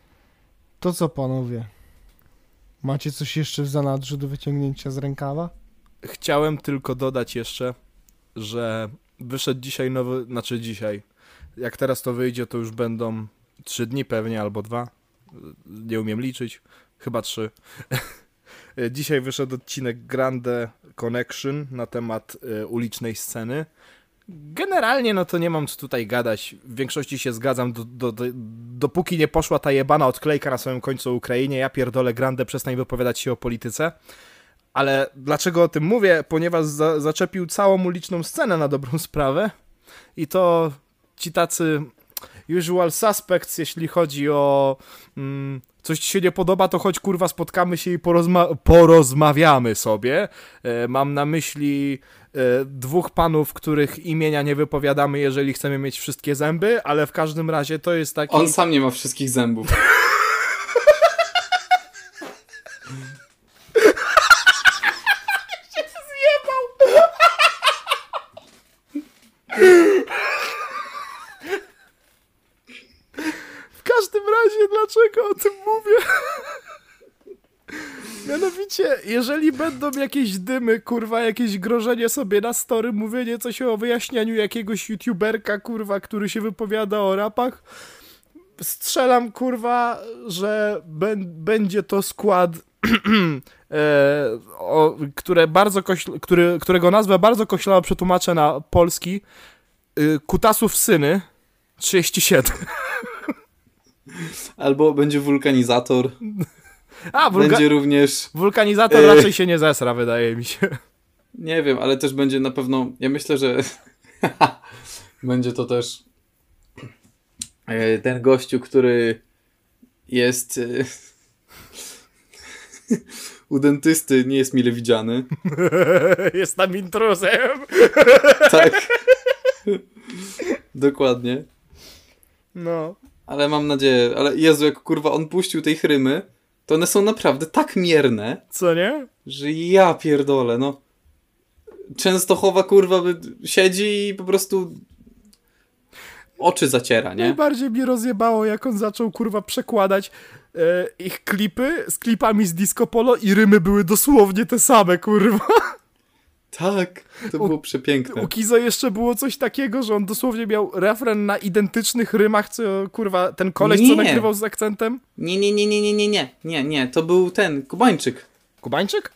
To co panowie? Macie coś jeszcze w zanadrzu do wyciągnięcia z rękawa? Chciałem tylko dodać jeszcze, że wyszedł dzisiaj nowy, znaczy dzisiaj. Jak teraz to wyjdzie, to już będą trzy dni pewnie albo dwa. Nie umiem liczyć. Chyba trzy. [LAUGHS] Dzisiaj wyszedł odcinek Grande Connection na temat e, ulicznej sceny. Generalnie, no to nie mam co tutaj gadać. W większości się zgadzam, do, do, do, dopóki nie poszła ta jebana odklejka na samym końcu Ukrainie. Ja pierdolę Grande, przestań wypowiadać się o polityce. Ale dlaczego o tym mówię? Ponieważ za, zaczepił całą uliczną scenę na dobrą sprawę. I to ci tacy usual suspects, jeśli chodzi o mm, coś ci się nie podoba, to choć kurwa spotkamy się i porozma porozmawiamy sobie. E, mam na myśli e, dwóch panów, których imienia nie wypowiadamy, jeżeli chcemy mieć wszystkie zęby, ale w każdym razie to jest taki... On sam nie ma wszystkich zębów. [LAUGHS] W [LAUGHS] każdym razie, dlaczego o tym mówię? Mianowicie, jeżeli będą jakieś dymy, kurwa, jakieś grożenie sobie na story, mówienie coś o wyjaśnianiu jakiegoś youtuberka, kurwa, który się wypowiada o rapach, strzelam, kurwa, że bę- będzie to skład, [CLEARS THROAT] e, o, które bardzo który, którego nazwę bardzo koślawo przetłumaczę na polski, y, Kutasów Syny 37. Albo będzie wulkanizator. A, wulga- Będzie również. Wulkanizator Yy. raczej się nie zesra, wydaje mi się. Nie wiem, ale też będzie na pewno. Ja myślę, że [LAUGHS] będzie to też e, ten gościu, który jest e, [LAUGHS] u dentysty, nie jest mile widziany. [LAUGHS] Jest tam intruzem. Tak. Dokładnie. No. Ale mam nadzieję, ale Jezu, jak kurwa on puścił tej chrymy, to one są naprawdę tak mierne, Co nie? że ja pierdolę, no. Częstochowa kurwa by siedzi i po prostu oczy zaciera, nie? Najbardziej mnie rozjebało, jak on zaczął kurwa przekładać e, ich klipy z klipami z Disco Polo i rymy były dosłownie te same, kurwa. Tak, to było przepiękne. U Kizo jeszcze było coś takiego, że on dosłownie miał refren na identycznych rymach, co kurwa ten koleś, co Nie. nagrywał z akcentem. Nie, nie, nie, nie, nie, nie, nie, nie, nie, to był ten, Kubańczyk. Kubańczyk?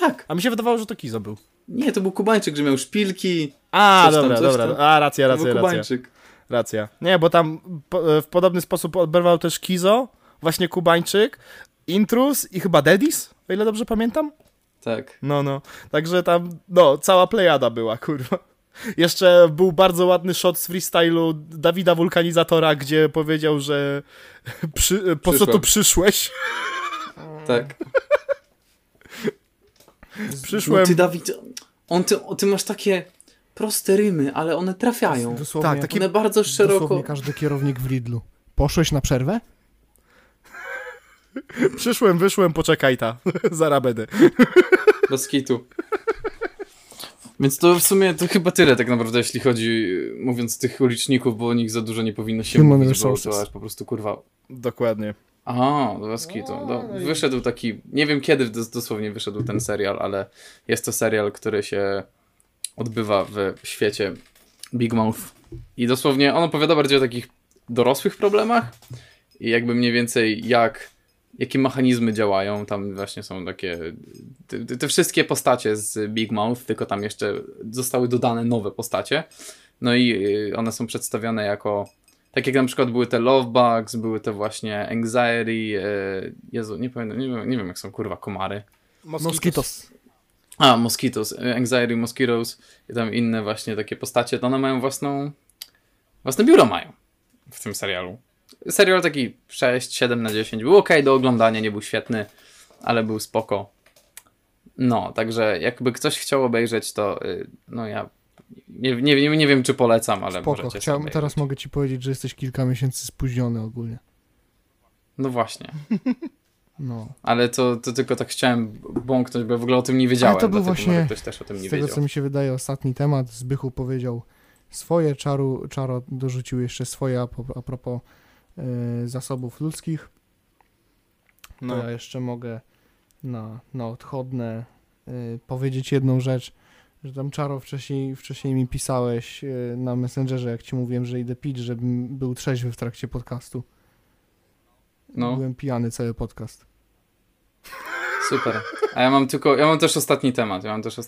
Tak, A mi się wydawało, że to Kizo był. nie, to był Kubańczyk, że miał szpilki, A, Coś tam, dobra, coś dobra. tam. A, racja, to racja, był racja. Kubańczyk. Racja. Nie, bo tam po, w podobny sposób odbywał też Kizo, właśnie Kubańczyk, Intrus i chyba Dedis, o ile dobrze pamiętam. Tak. No, no. Także tam, no, cała plejada była, [LAUGHS] kurwa. Jeszcze był bardzo ładny shot z freestylu Dawida Wulkanizatora, gdzie powiedział, że [LAUGHS] przy, po co Przyszłem. tu przyszłeś? Tak. [LAUGHS] Przyszłem. No ty, Dawid, on, ty, ty masz takie proste rymy, ale one trafiają. Dosłownie, Tak, taki- One bardzo szeroko... każdy kierownik w Lidlu. Poszłeś na przerwę? Przyszłem, wyszłem, poczekaj ta. Zaraz będę. Bez kitu. Więc to w sumie to chyba tyle tak naprawdę, jeśli chodzi, mówiąc tych uliczników, bo o nich za dużo nie powinno się Human mówić, bo resources. to aż po prostu kurwa... Dokładnie. Aha, bez kitu. No, wyszedł taki, nie wiem kiedy dos- dosłownie wyszedł ten serial, ale jest to serial, który się odbywa w świecie Big Mouth. I dosłownie on opowiada bardziej o takich dorosłych problemach i jakby mniej więcej jak, jakie mechanizmy działają. Tam właśnie są takie, te, te wszystkie postacie z Big Mouth, tylko tam jeszcze zostały dodane nowe postacie. No i y, one są przedstawione jako tak jak na przykład były te love bugs, były te właśnie anxiety, e, Jezu, nie pamiętam, nie wiem, nie wiem jak są kurwa komary. Moskitos. A, mosquitos, e, anxiety, mosquitoes i tam inne właśnie takie postacie, to one mają własną, własne biuro mają w tym serialu. Serial taki 6, 7 na 10, był ok do oglądania, nie był świetny, ale był spoko. No, także jakby ktoś chciał obejrzeć, to y, no ja nie, nie, nie, wiem czy polecam, ale Spoko. możecie Chciałem, teraz mogę ci powiedzieć, że jesteś kilka miesięcy spóźniony ogólnie. No właśnie. [LAUGHS] No. Ale to, to tylko tak chciałem bąknąć, bo w ogóle o tym nie wiedziałem. Ale to był właśnie ktoś też o tym nie Z tego, wiedział. co mi się wydaje, ostatni temat. Zbychu powiedział swoje, Czaru, Czaro dorzucił jeszcze swoje a, po- a propos zasobów ludzkich. No. To ja jeszcze mogę na, na odchodne y, powiedzieć jedną rzecz, że tam Czaro wcześniej, wcześniej mi pisałeś y, na Messengerze, jak ci mówiłem, że idę pić, żebym był trzeźwy w trakcie podcastu. No. Byłem pijany cały podcast. Super. A ja mam tylko, ja mam też ostatni temat. Ja mam też